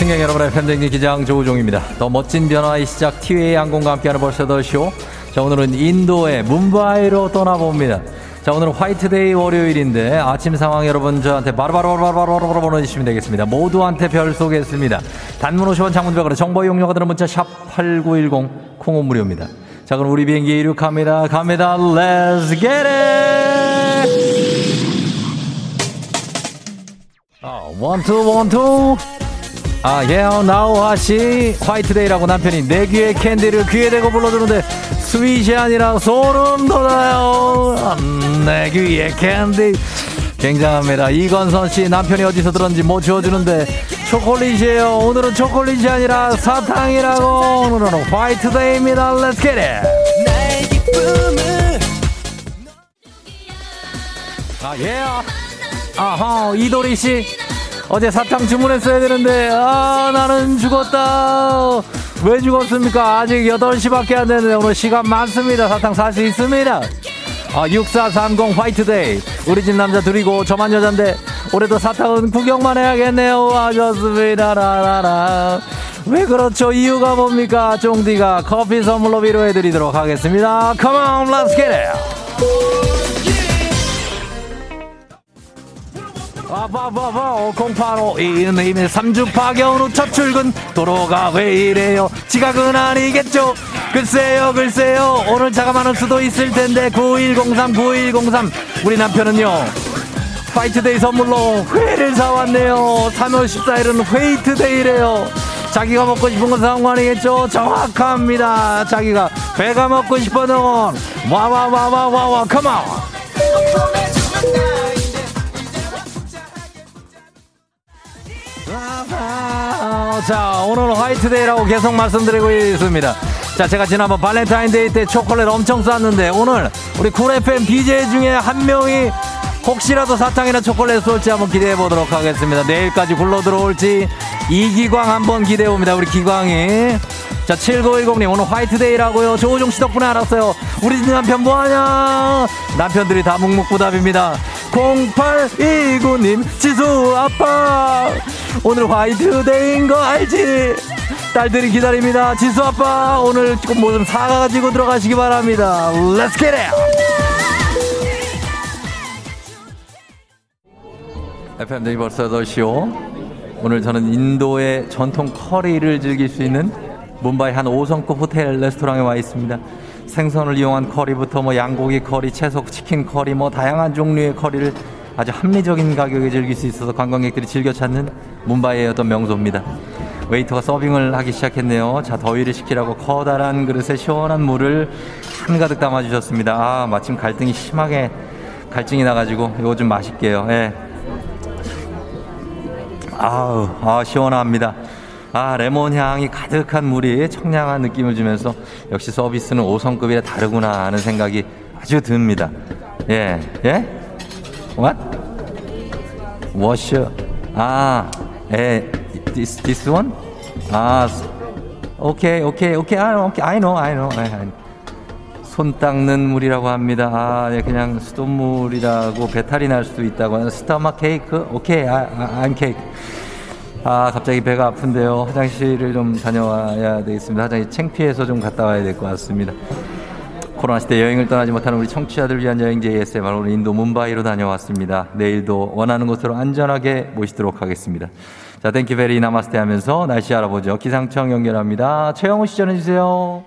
승객 여러분의 팬데믹 기장 조우종입니다. 더 멋진 변화의 시작 티웨이 항공과 함께하는 벌써 더 쇼. 자, 오늘은 인도의 뭄바이로 떠나봅니다. 자, 오늘은 화이트데이 월요일인데 아침 상황 여러분 저한테 바로바로 바로바로 바로 보내주시면 되겠습니다. 모두한테 별 쏘겠습니다. 단문 50원 장문 100원 정보 이용료가 드는 문자 샵 8910 콩은 무료입니다. 자, 그럼 우리 비행기 이륙합니다. 갑니다. Let's get it! 아, one two one two 아, yeah, now 하시 화이트데이라고 남편이 내 귀에 캔디를 귀에 대고 불러주는데 스윗이 아니라 소름 돋아요. 음, 내 귀에 캔디. 굉장합니다. 이건선 씨 남편이 어디서 들었는지 뭐 지워주는데 초콜릿이에요. 오늘은 초콜릿이 아니라 사탕이라고. 오늘은 화이트데이입니다. Let's get it. 아, 예. 아하, 이도리 씨. 어제 사탕 주문했어야 되는데, 아, 나는 죽었다. 왜 죽었습니까? 아직 8시밖에 안 됐는데, 오늘 시간 많습니다. 사탕 살 수 있습니다. 아, 6430 화이트데이. 우리 집 남자 둘이고, 저만 여잔데, 올해도 사탕은 구경만 해야겠네요. 아, 좋습니다. 라라라. 왜 그렇죠? 이유가 뭡니까? 쫑디가 커피 선물로 위로해드리도록 하겠습니다. Come on, it. 와봐봐봐 0852님 3주 파견 후 첫 출근. 도로가 왜 이래요? 지각은 아니겠죠? 글쎄요 글쎄요. 오늘 차가 많을 수도 있을 텐데 9103 9103 우리 남편은요 화이트데이 선물로 회를 사왔네요. 3월 14일은 화이트데이래요. 자기가 먹고 싶은 건 상관이겠죠? 정확합니다. 자기가 회가 먹고 싶어는 와와와와와와 컴온 자, 오늘은 화이트데이라고 계속 말씀드리고 있습니다. 자, 제가 지난번 발렌타인데이 때 초콜릿 엄청 쐈는데 오늘 우리 쿨 FM DJ 중에 한 명이 혹시라도 사탕이나 초콜릿 쏠지 한번 기대해 보도록 하겠습니다. 내일까지 굴러 들어올지 이기광 한번 기대해 봅니다. 우리 기광이. 자, 7910님, 오늘 화이트데이라고요. 조우종 씨 덕분에 알았어요. 우리 집 남편 뭐하냐? 남편들이 다 묵묵부답입니다. 0829님, 지수 아빠. 오늘 화이트데이인 거 알지? 딸들이 기다립니다. 지수 아빠, 오늘 조금 뭐좀 사가지고 들어가시기 바랍니다. Let's get it! FM 데이 벌써 8시오. 오늘 저는 인도의 전통 커리를 즐길 수 있는 뭄바이 한 5성급 호텔 레스토랑에 와 있습니다. 생선을 이용한 커리부터 뭐 양고기 커리, 채소 치킨 커리, 뭐 다양한 종류의 커리를 아주 합리적인 가격에 즐길 수 있어서 관광객들이 즐겨 찾는 뭄바이의 어떤 명소입니다. 웨이터가 서빙을 하기 시작했네요. 자, 더위를 식히라고 커다란 그릇에 시원한 물을 한가득 담아주셨습니다. 아, 마침 갈등이 심하게 갈증이 나가지고 이거 좀 마실게요. 예. 아우, 아, 시원합니다. 아, 레몬 향이 가득한 물이 청량한 느낌을 주면서 역시 서비스는 5성급이라 다르구나 하는 생각이 아주 듭니다. 예, 예? What? 워셔. 아, 에, this, this one? 아, 오케이, 오케이, 오케이, 아, 오케이, I know, I know. I know. 손 닦는 물이라고 합니다. 아, 예, 그냥 수돗물이라고 배탈이 날 수도 있다고 스타마 케이크? 오케이, I'm cake. 아, 갑자기 배가 아픈데요. 화장실을 좀 다녀와야 되겠습니다. 화장실 창피해서 좀 갔다 와야 될 것 같습니다. 코로나 시대 여행을 떠나지 못하는 우리 청취자들을 위한 여행지 ASMR 오늘 인도 뭄바이로 다녀왔습니다. 내일도 원하는 곳으로 안전하게 모시도록 하겠습니다. 자, thank you very 나마스테 하면서 날씨 알아보죠. 기상청 연결합니다. 최영우 씨 전해주세요.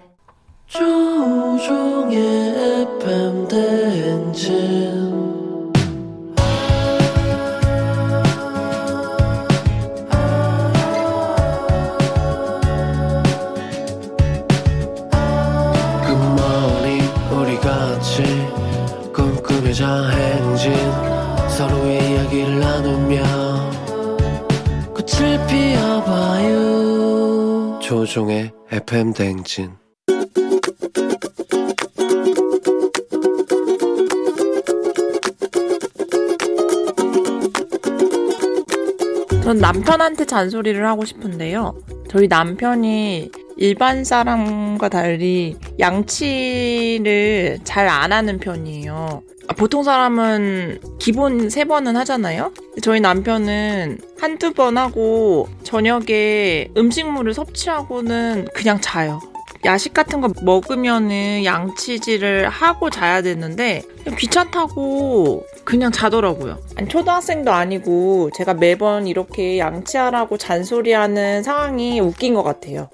조우종의 FM 대행진 꿈꾸며자 행진 서로의 이야기를 나누며 꽃을 피워봐요 조종의 FM 대행진 전 남편한테 잔소리를 하고 싶은데요. 저희 남편이 일반 사람과 달리 양치를 잘 안 하는 편이에요. 아, 보통 사람은 기본 세 번은 하잖아요? 저희 남편은 한두 번 하고 저녁에 음식물을 섭취하고는 그냥 자요. 야식 같은 거 먹으면은 양치질을 하고 자야 되는데 귀찮다고 그냥 자더라고요. 아니, 초등학생도 아니고 제가 매번 이렇게 양치하라고 잔소리하는 상황이 웃긴 것 같아요.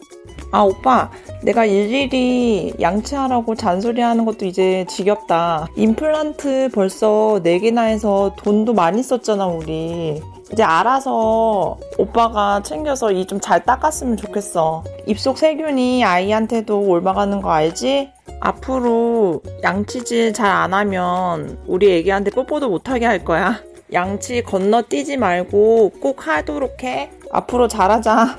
아 오빠 내가 일일이 양치하라고 잔소리하는 것도 이제 지겹다. 임플란트 벌써 4개나 해서 돈도 많이 썼잖아 우리. 이제 알아서 오빠가 챙겨서 이 좀 잘 닦았으면 좋겠어. 입속 세균이 아이한테도 올라가는 거 알지? 앞으로 양치질 잘 안 하면 우리 애기한테 뽀뽀도 못하게 할 거야. 양치 건너뛰지 말고 꼭 하도록 해. 앞으로 잘하자.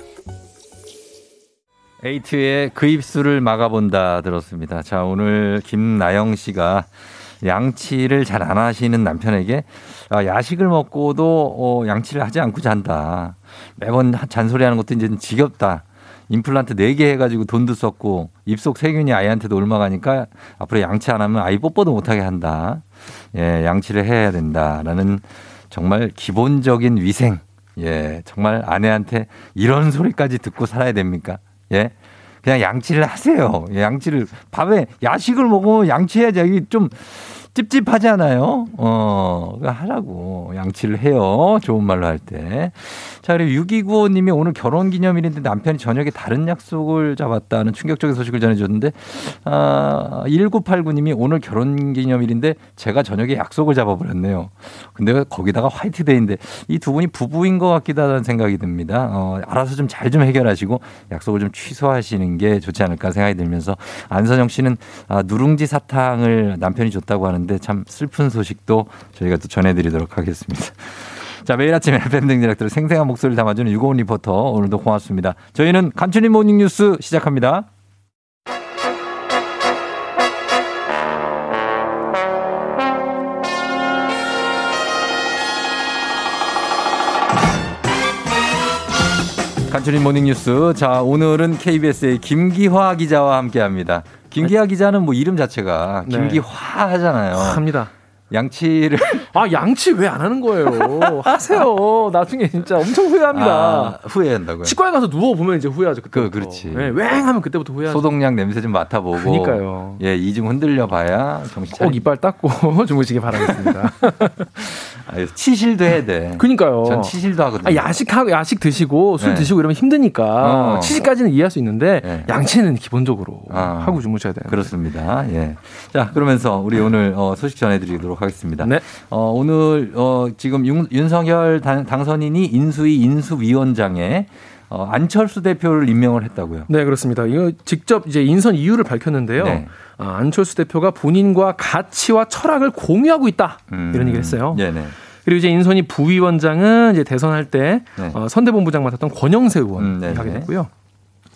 에이트의 그 입술을 막아본다 들었습니다. 자, 오늘 김나영 씨가 양치를 잘 안 하시는 남편에게 아, 야식을 먹고도 어, 양치를 하지 않고 잔다. 매번 잔소리하는 것도 이제 지겹다. 임플란트 4개 해가지고 돈도 썼고 입속 세균이 아이한테도 옮아가니까 앞으로 양치 안 하면 아이 뽀뽀도 못하게 한다. 예, 양치를 해야 된다라는 정말 기본적인 위생. 예, 정말 아내한테 이런 소리까지 듣고 살아야 됩니까? 예. 그냥 양치를 하세요. 예, 양치를 밤에 야식을 먹으면 양치해야지. 이게 좀 찝찝하지 않아요? 어, 하라고. 양치를 해요. 좋은 말로 할 때. 자, 그리고 6295님이 오늘 결혼 기념일인데 남편이 저녁에 다른 약속을 잡았다는 충격적인 소식을 전해줬는데, 아, 1989님이 오늘 결혼 기념일인데 제가 저녁에 약속을 잡아버렸네요. 근데 거기다가 화이트데이인데 이 두 분이 부부인 것 같기도 하다는 생각이 듭니다. 어, 알아서 좀 잘좀 해결하시고 약속을 좀 취소하시는 게 좋지 않을까 생각이 들면서 안선영 씨는 아, 누룽지 사탕을 남편이 줬다고 하는 데 참 슬픈 소식도 저희가 또 전해드리도록 하겠습니다. 자, 매일 아침 FM 등지락들을 생생한 목소리를 담아주는 유고원 리포터 오늘도 고맙습니다. 저희는 간추린 모닝 뉴스 시작합니다. 간추린 모닝 뉴스. 자, 오늘은 KBS의 김기화 기자와 함께 합니다. 김기화 기자는 뭐 이름 자체가 네. 김기화 하잖아요. 합니다. 양치를 아 양치 왜 안 하는 거예요? 하세요. 나중에 진짜 엄청 후회합니다. 아, 후회한다고요. 치과에 가서 누워 보면 이제 후회하죠. 그때. 그 그렇지. 네, 웽하면 그때부터 후회하죠. 소독약 냄새 좀 맡아보고. 그러니까요. 예, 이중 흔들려 봐야 정신 차리. 꼭 이빨 닦고 주무시기 바라겠습니다. 아, 치실도 해야 돼. 그니까요. 전 치실도 하거든요. 아, 야식하고 야식 드시고 술 네. 드시고 이러면 힘드니까 어. 치식까지는 이해할 수 있는데 네. 양치는 기본적으로 아. 하고 주무셔야 돼요. 그렇습니다. 예. 자, 그러면서 우리 오늘 어, 소식 전해드리도록 하겠습니다. 네. 어, 오늘 어, 지금 윤, 윤석열 당, 당선인이 인수위 인수위원장에 어, 안철수 대표를 임명을 했다고요. 네, 그렇습니다. 이거 직접 이제 인선 이유를 밝혔는데요. 네. 아, 안철수 대표가 본인과 가치와 철학을 공유하고 있다. 음. 이런 얘기를 했어요. 네네. 그리고 이제 인선이 부위원장은 이제 대선할 때 네. 어, 선대본부장 맡았던 권영세 의원이 음. 하게 됐고요.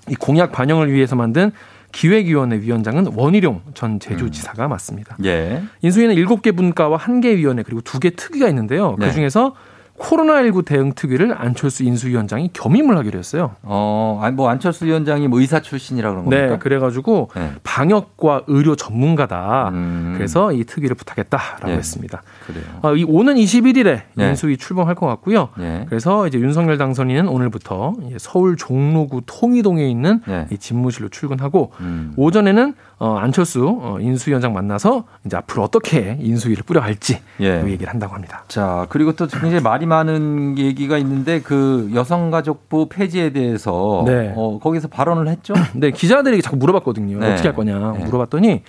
이 공약 반영을 위해서 만든 기획위원회 위원장은 원희룡 전 제주지사가 맡습니다. 예. 인수위는 7개 분과와 1개 위원회 그리고 2개 특위가 있는데요. 네. 그중에서 코로나19 대응 특위를 안철수 인수위원장이 겸임을 하기로 했어요. 어, 뭐 안철수 위원장이 뭐 의사 출신이라 그런 겁니까? 네, 그래가지고 네. 방역과 의료 전문가다. 음. 그래서 이 특위를 부탁했다라고 예. 했습니다. 그래요. 어, 이 오는 21일에 네. 인수위 출범할 것 같고요. 예. 그래서 이제 윤석열 당선인은 오늘부터 서울 종로구 통이동에 있는 네. 이 집무실로 출근하고 음. 오전에는 어, 안철수 어, 인수위원장 만나서 이제 앞으로 어떻게 인수위를 뿌려갈지 예. 그 얘기를 한다고 합니다. 자, 그리고 또 굉장히 말이 많은 얘기가 있는데 그 여성가족부 폐지에 대해서 네. 어, 거기서 발언을 했죠? 네, 기자들이 자꾸 물어봤거든요. 네. 어떻게 할 거냐 네. 물어봤더니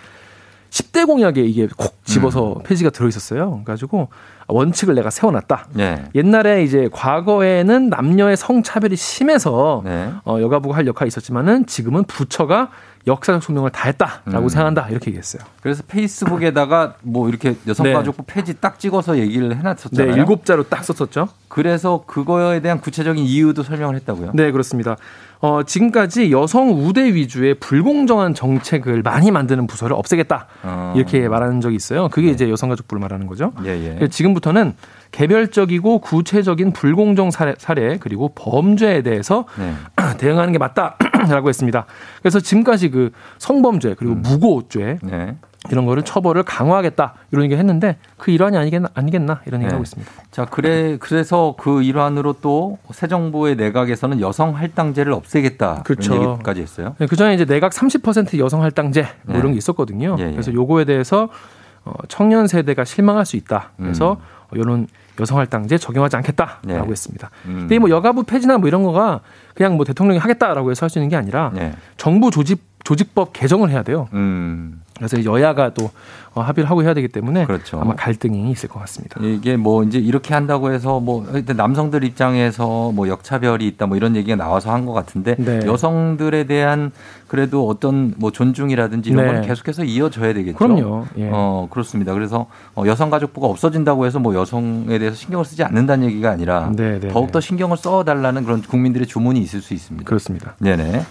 10대 공약에 이게 콕 집어서 음. 폐지가 들어 있었어요. 그래가지고 원칙을 내가 세워놨다. 네. 옛날에 이제 과거에는 남녀의 성차별이 심해서 네. 어, 여가부가 할 역할이 있었지만은 지금은 부처가 역사적 소명을 다 했다라고 음. 생각한다 이렇게 얘기했어요. 그래서 페이스북에다가 뭐 이렇게 여성가족부 폐지 딱 찍어서 얘기를 네, 해놨었잖아요. 일곱 자로 딱 썼었죠. 그래서 그거에 대한 구체적인 이유도 설명을 했다고요? 네, 그렇습니다. 어, 지금까지 여성 우대 위주의 불공정한 정책을 많이 만드는 부서를 없애겠다. 어. 이렇게 말하는 적이 있어요. 그게 이제 여성가족부를 말하는 거죠. 예, 예. 그래서 지금부터는 개별적이고 구체적인 불공정 사례, 사례 그리고 범죄에 대해서 네. 대응하는 게 맞다 라고 했습니다. 그래서 지금까지 그 성범죄 그리고 무고죄 네. 이런 거를 처벌을 강화하겠다 이런 얘기 했는데 그 일환이 아니겠나 아니겠나 이런 얘기 네. 하고 있습니다. 자, 그래 그래서 그 일환으로 또 새 정부의 내각에서는 여성 할당제를 없애겠다. 그렇죠. 그런 얘기까지 했어요. 그 전에 이제 내각 30% 여성 할당제 뭐 네. 이런 게 있었거든요. 예, 예. 그래서 요거에 대해서 어, 청년 세대가 실망할 수 있다. 그래서 음. 이런 여성 할당제 적용하지 않겠다라고 네. 했습니다. 음. 근데 뭐 여가부 폐지나 뭐 이런 거가 그냥 뭐 대통령이 하겠다라고 해서 할 수 있는 게 아니라 네. 정부 조직 조직법 개정을 해야 돼요. 음. 그래서 여야가 또 어, 합의를 하고 해야 되기 때문에 그렇죠. 아마 갈등이 있을 것 같습니다. 이게 뭐 이제 이렇게 한다고 해서 뭐 남성들 입장에서 뭐 역차별이 있다 뭐 이런 얘기가 나와서 한 것 같은데 네. 여성들에 대한 그래도 어떤 뭐 존중이라든지 이런 네. 건 계속해서 이어져야 되겠죠. 그럼요. 예. 어 그렇습니다. 그래서 어, 여성가족부가 없어진다고 해서 뭐 여성에 대해서 신경을 쓰지 않는다는 얘기가 아니라 네, 네, 더욱 더 신경을 써달라는 그런 국민들의 주문이 있을 수 있습니다. 그렇습니다. 네네.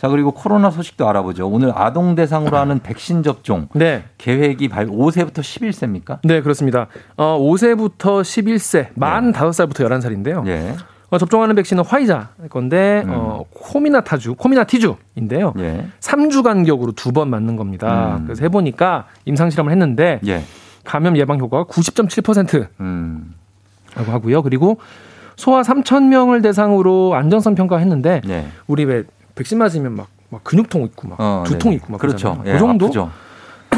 자 그리고 코로나 소식도 알아보죠. 오늘 아동 대상으로 하는 백신 접종 네. 계획이 발 5세부터 11세입니까? 네, 그렇습니다. 어, 5세부터 11세, 만 5살부터 11살인데요. 예. 어, 접종하는 백신은 화이자 건데 어, 코미나타주, 코미나티주인데요. 예. 3주 간격으로 두 번 맞는 겁니다. 음. 그래서 해보니까 임상 실험을 했는데 예. 감염 예방 효과가 90.7%라고 음. 하고요. 그리고 소아 3천 명을 대상으로 안정성 평가했는데 예. 우리 왜 백신 맞으면 막, 막 근육통 있고 막 어, 두통 네네. 있고 막 그렇죠. 그러잖아요. 예, 그 정도. 아프죠.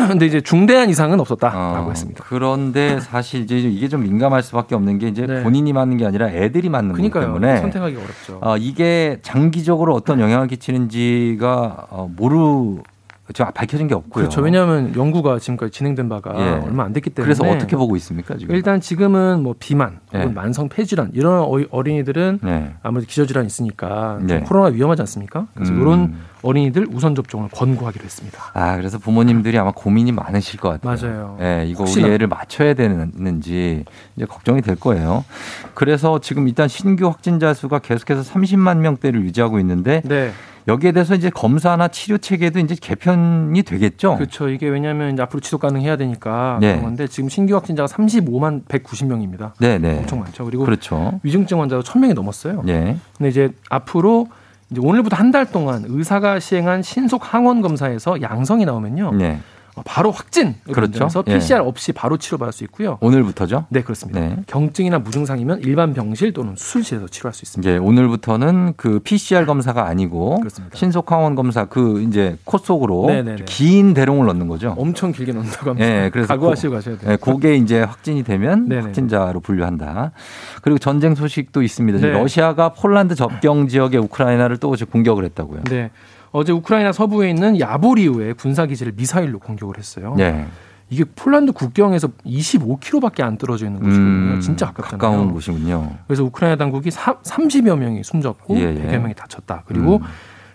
근데 이제 중대한 이상은 없었다라고 어, 했습니다. 그런데 사실 이제 이게 좀 민감할 수밖에 없는 게 이제 네. 본인이 맞는 게 아니라 애들이 맞는 거기. 때문에 선택하기 어렵죠. 어, 이게 장기적으로 어떤 영향을 끼치는지가 어, 모르 지금 밝혀진 게 없고요. 그렇죠. 왜냐하면 연구가 지금까지 진행된 바가 예. 얼마 안 됐기 때문에 그래서 어떻게 보고 있습니까 지금? 일단 지금은 뭐 비만 예. 만성 폐질환 이런 어이- 어린이들은 네. 아무래도 기저질환 이 있으니까 좀 네. 코로나 위험하지 않습니까? 그래서 음. 이런 어린이들 우선 접종을 권고하기로 했습니다. 아 그래서 부모님들이 아마 고민이 많으실 것 같아요. 맞아요. 예, 이거 혹시나. 우리 애를 맞춰야 되는지 이제 걱정이 될 거예요. 그래서 지금 일단 신규 확진자 수가 계속해서 30만 명대를 유지하고 있는데 네. 여기에 대해서 이제 검사나 치료 체계도 이제 개편이 되겠죠. 그렇죠. 이게 왜냐하면 이제 앞으로 지속 가능해야 되니까 네. 그런 건데 지금 신규 확진자가 35만 190명입니다. 네, 네. 엄청 많죠. 그리고 그렇죠. 위중증 환자가 1000명이 넘었어요. 예. 근데 이제 앞으로 이제 오늘부터 한 달 동안 의사가 시행한 신속 항원 검사에서 양성이 나오면요. 네. 어, 바로 확진 그렇죠. 그래서 예. PCR 없이 바로 치료받을 수 있고요. 오늘부터죠? 네, 그렇습니다. 네. 경증이나 무증상이면 일반 병실 또는 수술실에서 치료할 수 있습니다. 이제 오늘부터는 그 PCR 검사가 아니고 그렇습니다. 신속 항원 검사 그 이제 코 속으로 네네네. 긴 대롱을 넣는 거죠. 엄청 길게 넣는다고 합니다. 예, 그래서 각오하시고 고- 가셔야 돼요. 예, 그게 이제 확진이 되면 네네. 확진자로 분류한다. 그리고 전쟁 소식도 있습니다. 네. 러시아가 폴란드 접경 지역의 우크라이나를 또 이제 공격을 했다고요. 네. 어제 우크라이나 서부에 있는 야보리우의 군사 기지를 미사일로 공격을 했어요. 네. 이게 폴란드 국경에서 25km밖에 안 떨어져 있는 곳이거든요. 음, 진짜 가깝잖아요. 가까운 곳이군요. 그래서 우크라이나 당국이 30여 명이 숨졌고 예, 예. 100여 명이 다쳤다. 그리고 음.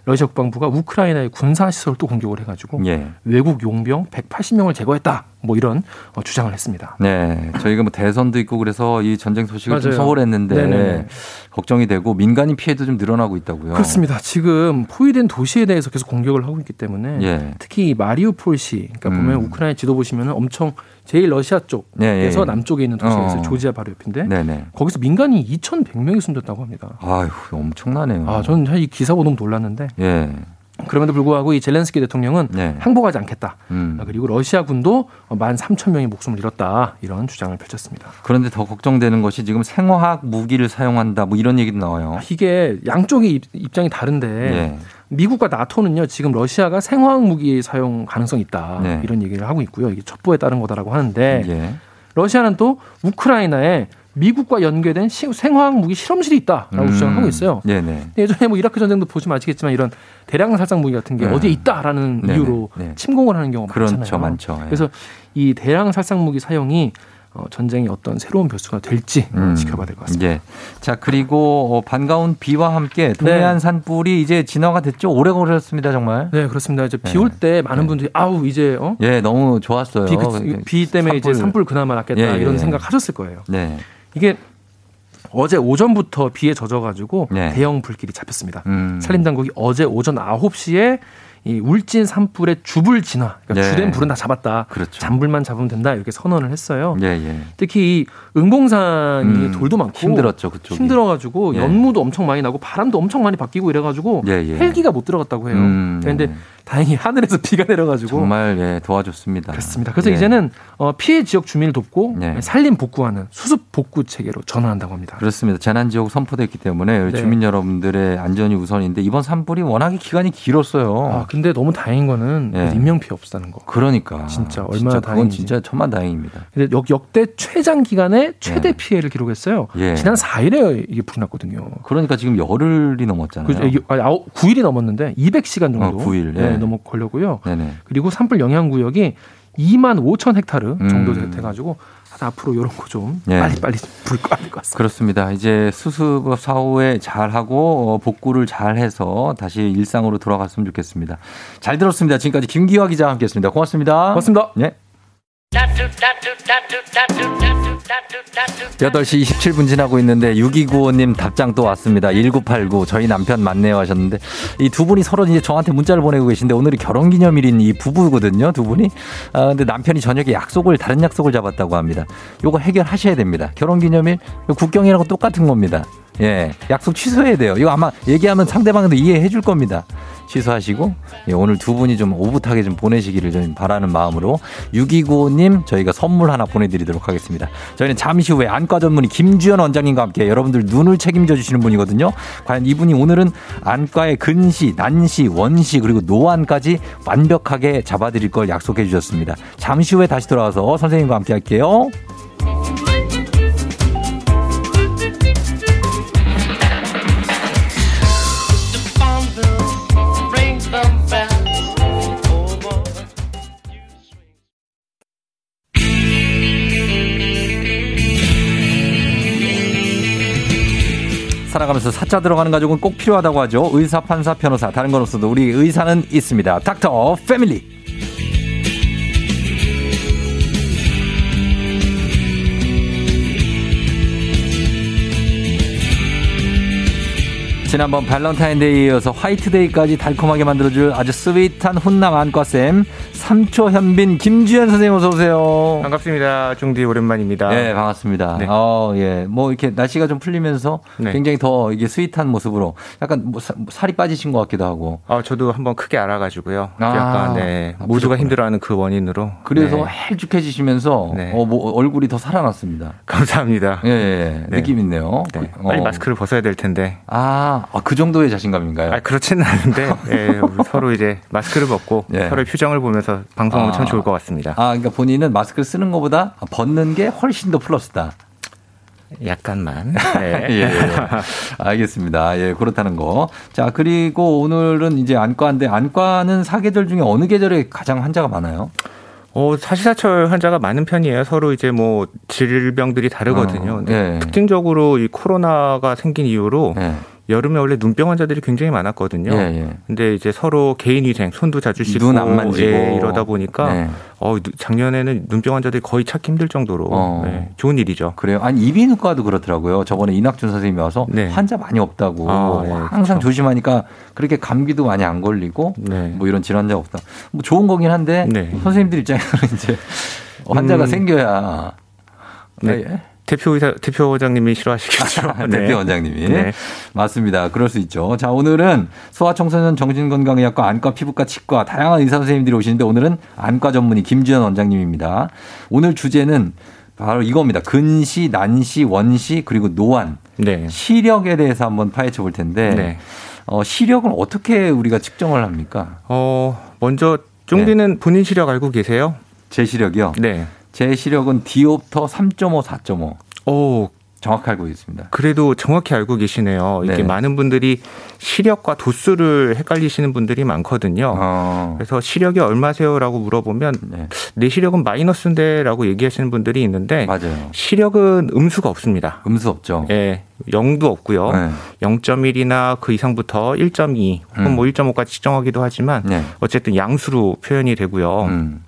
러시아 국방부가 우크라이나의 군사 시설을 또 공격을 해가지고 예. 외국 용병 180명을 제거했다. 뭐 이런 어, 주장을 했습니다. 네, 저희가 뭐 대선도 있고 그래서 이 전쟁 소식을 좀 맞아요. 소홀했는데 네네. 걱정이 되고 민간인 피해도 좀 늘어나고 있다고요. 그렇습니다. 지금 포위된 도시에 대해서 계속 공격을 하고 있기 때문에 예. 특히 이 마리우폴시, 그러니까 음. 보면 우크라이나 지도 보시면 엄청 제일 러시아 쪽에서 예, 예, 예. 남쪽에 있는 있어요. 어. 조지아 바로 옆인데 네네. 거기서 민간이 2,100명이 숨졌다고 합니다. 아유, 엄청나네요. 아, 저는 사실 이 기사 보고 너무 놀랐는데 예. 그럼에도 불구하고 이 젤렌스키 대통령은 네. 항복하지 않겠다. 음. 아, 그리고 러시아 군도 13,000명이 목숨을 잃었다. 이런 주장을 펼쳤습니다. 그런데 더 걱정되는 것이 지금 생화학 무기를 사용한다 뭐 이런 얘기도 나와요. 이게 양쪽의 입- 입장이 다른데 예. 미국과 나토는요 지금 러시아가 생화학 무기 사용 가능성이 있다 네. 이런 얘기를 하고 있고요. 이게 첩보에 따른 거다라고 하는데 예. 러시아는 또 우크라이나에 미국과 연계된 시- 생화학 무기 실험실이 있다라고 음. 주장을 하고 있어요. 네네. 예전에 뭐 이라크 전쟁도 보시면 아시겠지만 이런 대량 살상 무기 같은 게 네. 어디에 있다라는 네네. 이유로 네. 침공을 하는 경우가 그렇죠, 많잖아요. 많죠. 예. 그래서 이 대량 살상 무기 사용이 어, 전쟁의 어떤 새로운 변수가 될지 어, 음. 지켜봐야 될 것 같습니다. 예. 자, 그리고 어, 반가운 비와 함께 동해안 산불이 이제 진화가 됐죠. 오래 걸렸습니다, 정말. 네, 그렇습니다. 이제 네. 비올 때 많은 분들이 아우 이제 어? 예, 너무 좋았어요. 비, 그- 비 때문에 이제 산불 그나마 낫겠다 예, 예. 이런 생각 하셨을 거예요. 네. 이게 어제 오전부터 비에 젖어가지고 네. 대형 불길이 잡혔습니다. 음. 산림당국이 어제 오전 9시에 이 울진 산불의 주불 진화, 그러니까 네. 주된 불은 다 잡았다. 그렇죠. 잔불만 잡으면 된다 이렇게 선언을 했어요. 예, 예. 특히 이 은공산이 음, 돌도 많고 힘들었죠, 그쪽이. 힘들어가지고 예. 연무도 엄청 많이 나고 바람도 엄청 많이 바뀌고 이래가지고 예, 예. 헬기가 못 들어갔다고 해요. 음, 그런데 네. 다행히 하늘에서 비가 내려가지고 정말 예, 도와줬습니다. 그렇습니다. 그래서 예. 이제는 어, 피해 지역 주민을 돕고 네. 살림 복구하는 수습 복구 체계로 전환한다고 합니다. 그렇습니다. 재난 지역 선포됐기 때문에 네. 주민 여러분들의 안전이 우선인데 이번 산불이 워낙에 기간이 길었어요. 아 근데 너무 다행인 거는 예. 인명 피해 없다는 거. 그러니까 진짜 얼마나 다행인지. 진짜 천만 다행입니다. 근데 역, 역대 최장 기간에 최대 예. 피해를 기록했어요. 예. 지난 4일에 이게 불이 났거든요. 그러니까 지금 열흘이 넘었잖아요. 이게 아니, 아홉- 9일이 넘었는데 200시간 정도. 어, 9일, 예. 예, 네, 넘어 걸려고요. 네네. 그리고 산불 영향 구역이 2만 5천 헥타르 정도 음. 돼가지고 앞으로 이런 거좀 예. 빨리 빨리 불 꺼야 될것 같습니다. 그렇습니다. 이제 수습 사후에 잘 하고 어, 복구를 잘 해서 다시 일상으로 돌아갔으면 좋겠습니다. 잘 들었습니다. 지금까지 김기화 기자와 함께했습니다. 고맙습니다. 고맙습니다. 예. 8시 27분 지나고 있는데 6295님 답장 또 왔습니다. 1989 저희 남편 만나요 하셨는데 이 두 분이 서로 이제 저한테 문자를 보내고 계신데 오늘이 결혼 기념일인 이 부부거든요. 두 분이. 아 근데 남편이 저녁에 약속을 다른 약속을 잡았다고 합니다. 요거 해결하셔야 됩니다. 결혼 기념일 국경이라고 똑같은 겁니다. 예. 약속 취소해야 돼요. 이거 아마 얘기하면 상대방도 이해해 줄 겁니다. 취소하시고 예, 오늘 두 분이 좀 오붓하게 좀 보내시기를 좀 바라는 마음으로 6295님 저희가 선물 하나 보내드리도록 하겠습니다. 저희는 잠시 후에 안과 전문의 김주현 원장님과 함께 여러분들 눈을 책임져 주시는 분이거든요. 과연 이분이 오늘은 안과의 근시, 난시, 원시 그리고 노안까지 완벽하게 잡아드릴 걸 약속해 주셨습니다. 잠시 후에 다시 돌아와서 선생님과 함께 할게요. 살아가면서 사자 들어가는 가족은 꼭 필요하다고 하죠. 의사, 판사, 변호사, 다른 건 없어도 우리 의사는 있습니다. 닥터 패밀리. 지난번 발렌타인데이에 이어서 화이트데이까지 달콤하게 만들어줄 아주 sweet한 훈남 안과쌤 삼초 현빈 김주현 선생님 어서 오세요. 반갑습니다. 중디 오랜만입니다. 네, 반갑습니다. 네. 어, 예. 뭐 이렇게 날씨가 좀 풀리면서 네. 굉장히 더 이게 sweet한 모습으로 약간 뭐 사- 살이 빠지신 것 같기도 하고. 아, 저도 한번 크게 알아 가지고요. 아, 약간 네, 아, 모두가. 힘들어하는 그 원인으로. 그래서 네. 헬쭉해지시면서 네. 어, 뭐 얼굴이 더 살아났습니다. 감사합니다. 예, 예. 네. 느낌 있네요. 네, 빨리 어. 마스크를 벗어야 될 텐데. 아, 아, 그 정도의 자신감인가요? 아, 그렇지는 않은데 예, 서로 이제 마스크를 벗고 예. 서로의 표정을 보면서 방송하면 아. 참 좋을 것 같습니다. 아, 그러니까 본인은 마스크를 쓰는 것보다 벗는 게 훨씬 더 플러스다. 약간만. 예, 네. 예. 알겠습니다. 예, 그렇다는 거. 자, 그리고 오늘은 이제 안과인데 안과는 사계절 중에 어느 계절에 가장 환자가 많아요? 어, 사시사철 환자가 많은 편이에요. 서로 이제 뭐 질병들이 다르거든요. 어, 예. 특징적으로 이 코로나가 생긴 이후로 예. 여름에 원래 눈병 환자들이 굉장히 많았거든요. 예, 예. 근데 이제 서로 개인 위생, 손도 자주 씻고 눈안 만지고. 예, 이러다 보니까 네. 어, 누- 작년에는 눈병 환자들이 거의 찾기 힘들 정도로 어. 네, 좋은 일이죠. 그래요. 아니 이비인후과도 그렇더라고요. 저번에 이낙준 선생님이 와서 네. 환자 많이 없다고 아, 예, 항상 그렇죠. 조심하니까 그렇게 감기도 많이 안 걸리고 네. 뭐 이런 질환자 없다. 뭐 좋은 거긴 한데 네. 선생님들 입장에서는 이제 환자가 음. 생겨야 네. 예? 대표 의사, 대표 원장님이 싫어하시겠죠. 네. 대표 원장님이 네. 맞습니다. 그럴 수 있죠. 자 오늘은 소아청소년 정신건강의학과 안과 피부과 치과 다양한 의사 선생님들이 오시는데 오늘은 안과 전문의 김주현 원장님입니다. 오늘 주제는 바로 이겁니다. 근시, 난시, 원시 그리고 노안 네. 시력에 대해서 한번 파헤쳐 볼 텐데 네. 어, 시력은 어떻게 우리가 측정을 합니까? 어, 먼저 쫑디는 본인 시력 알고 계세요? 제 시력이요. 네. 제 시력은 디옵터 3.5, 4.5 오, 정확히 알고 있습니다. 그래도 정확히 알고 계시네요. 이게 네. 많은 분들이 시력과 도수를 헷갈리시는 분들이 많거든요. 어, 그래서 시력이 얼마세요라고 물어보면 네. 내 시력은 마이너스인데라고 얘기하시는 분들이 있는데 맞아요. 시력은 음수가 없습니다. 음수 없죠. 예, 0도 없고요. 네. 0.1이나 그 이상부터 1.2 혹은 음. 뭐 1.5까지 측정하기도 하지만 네. 어쨌든 양수로 표현이 되고요. 음.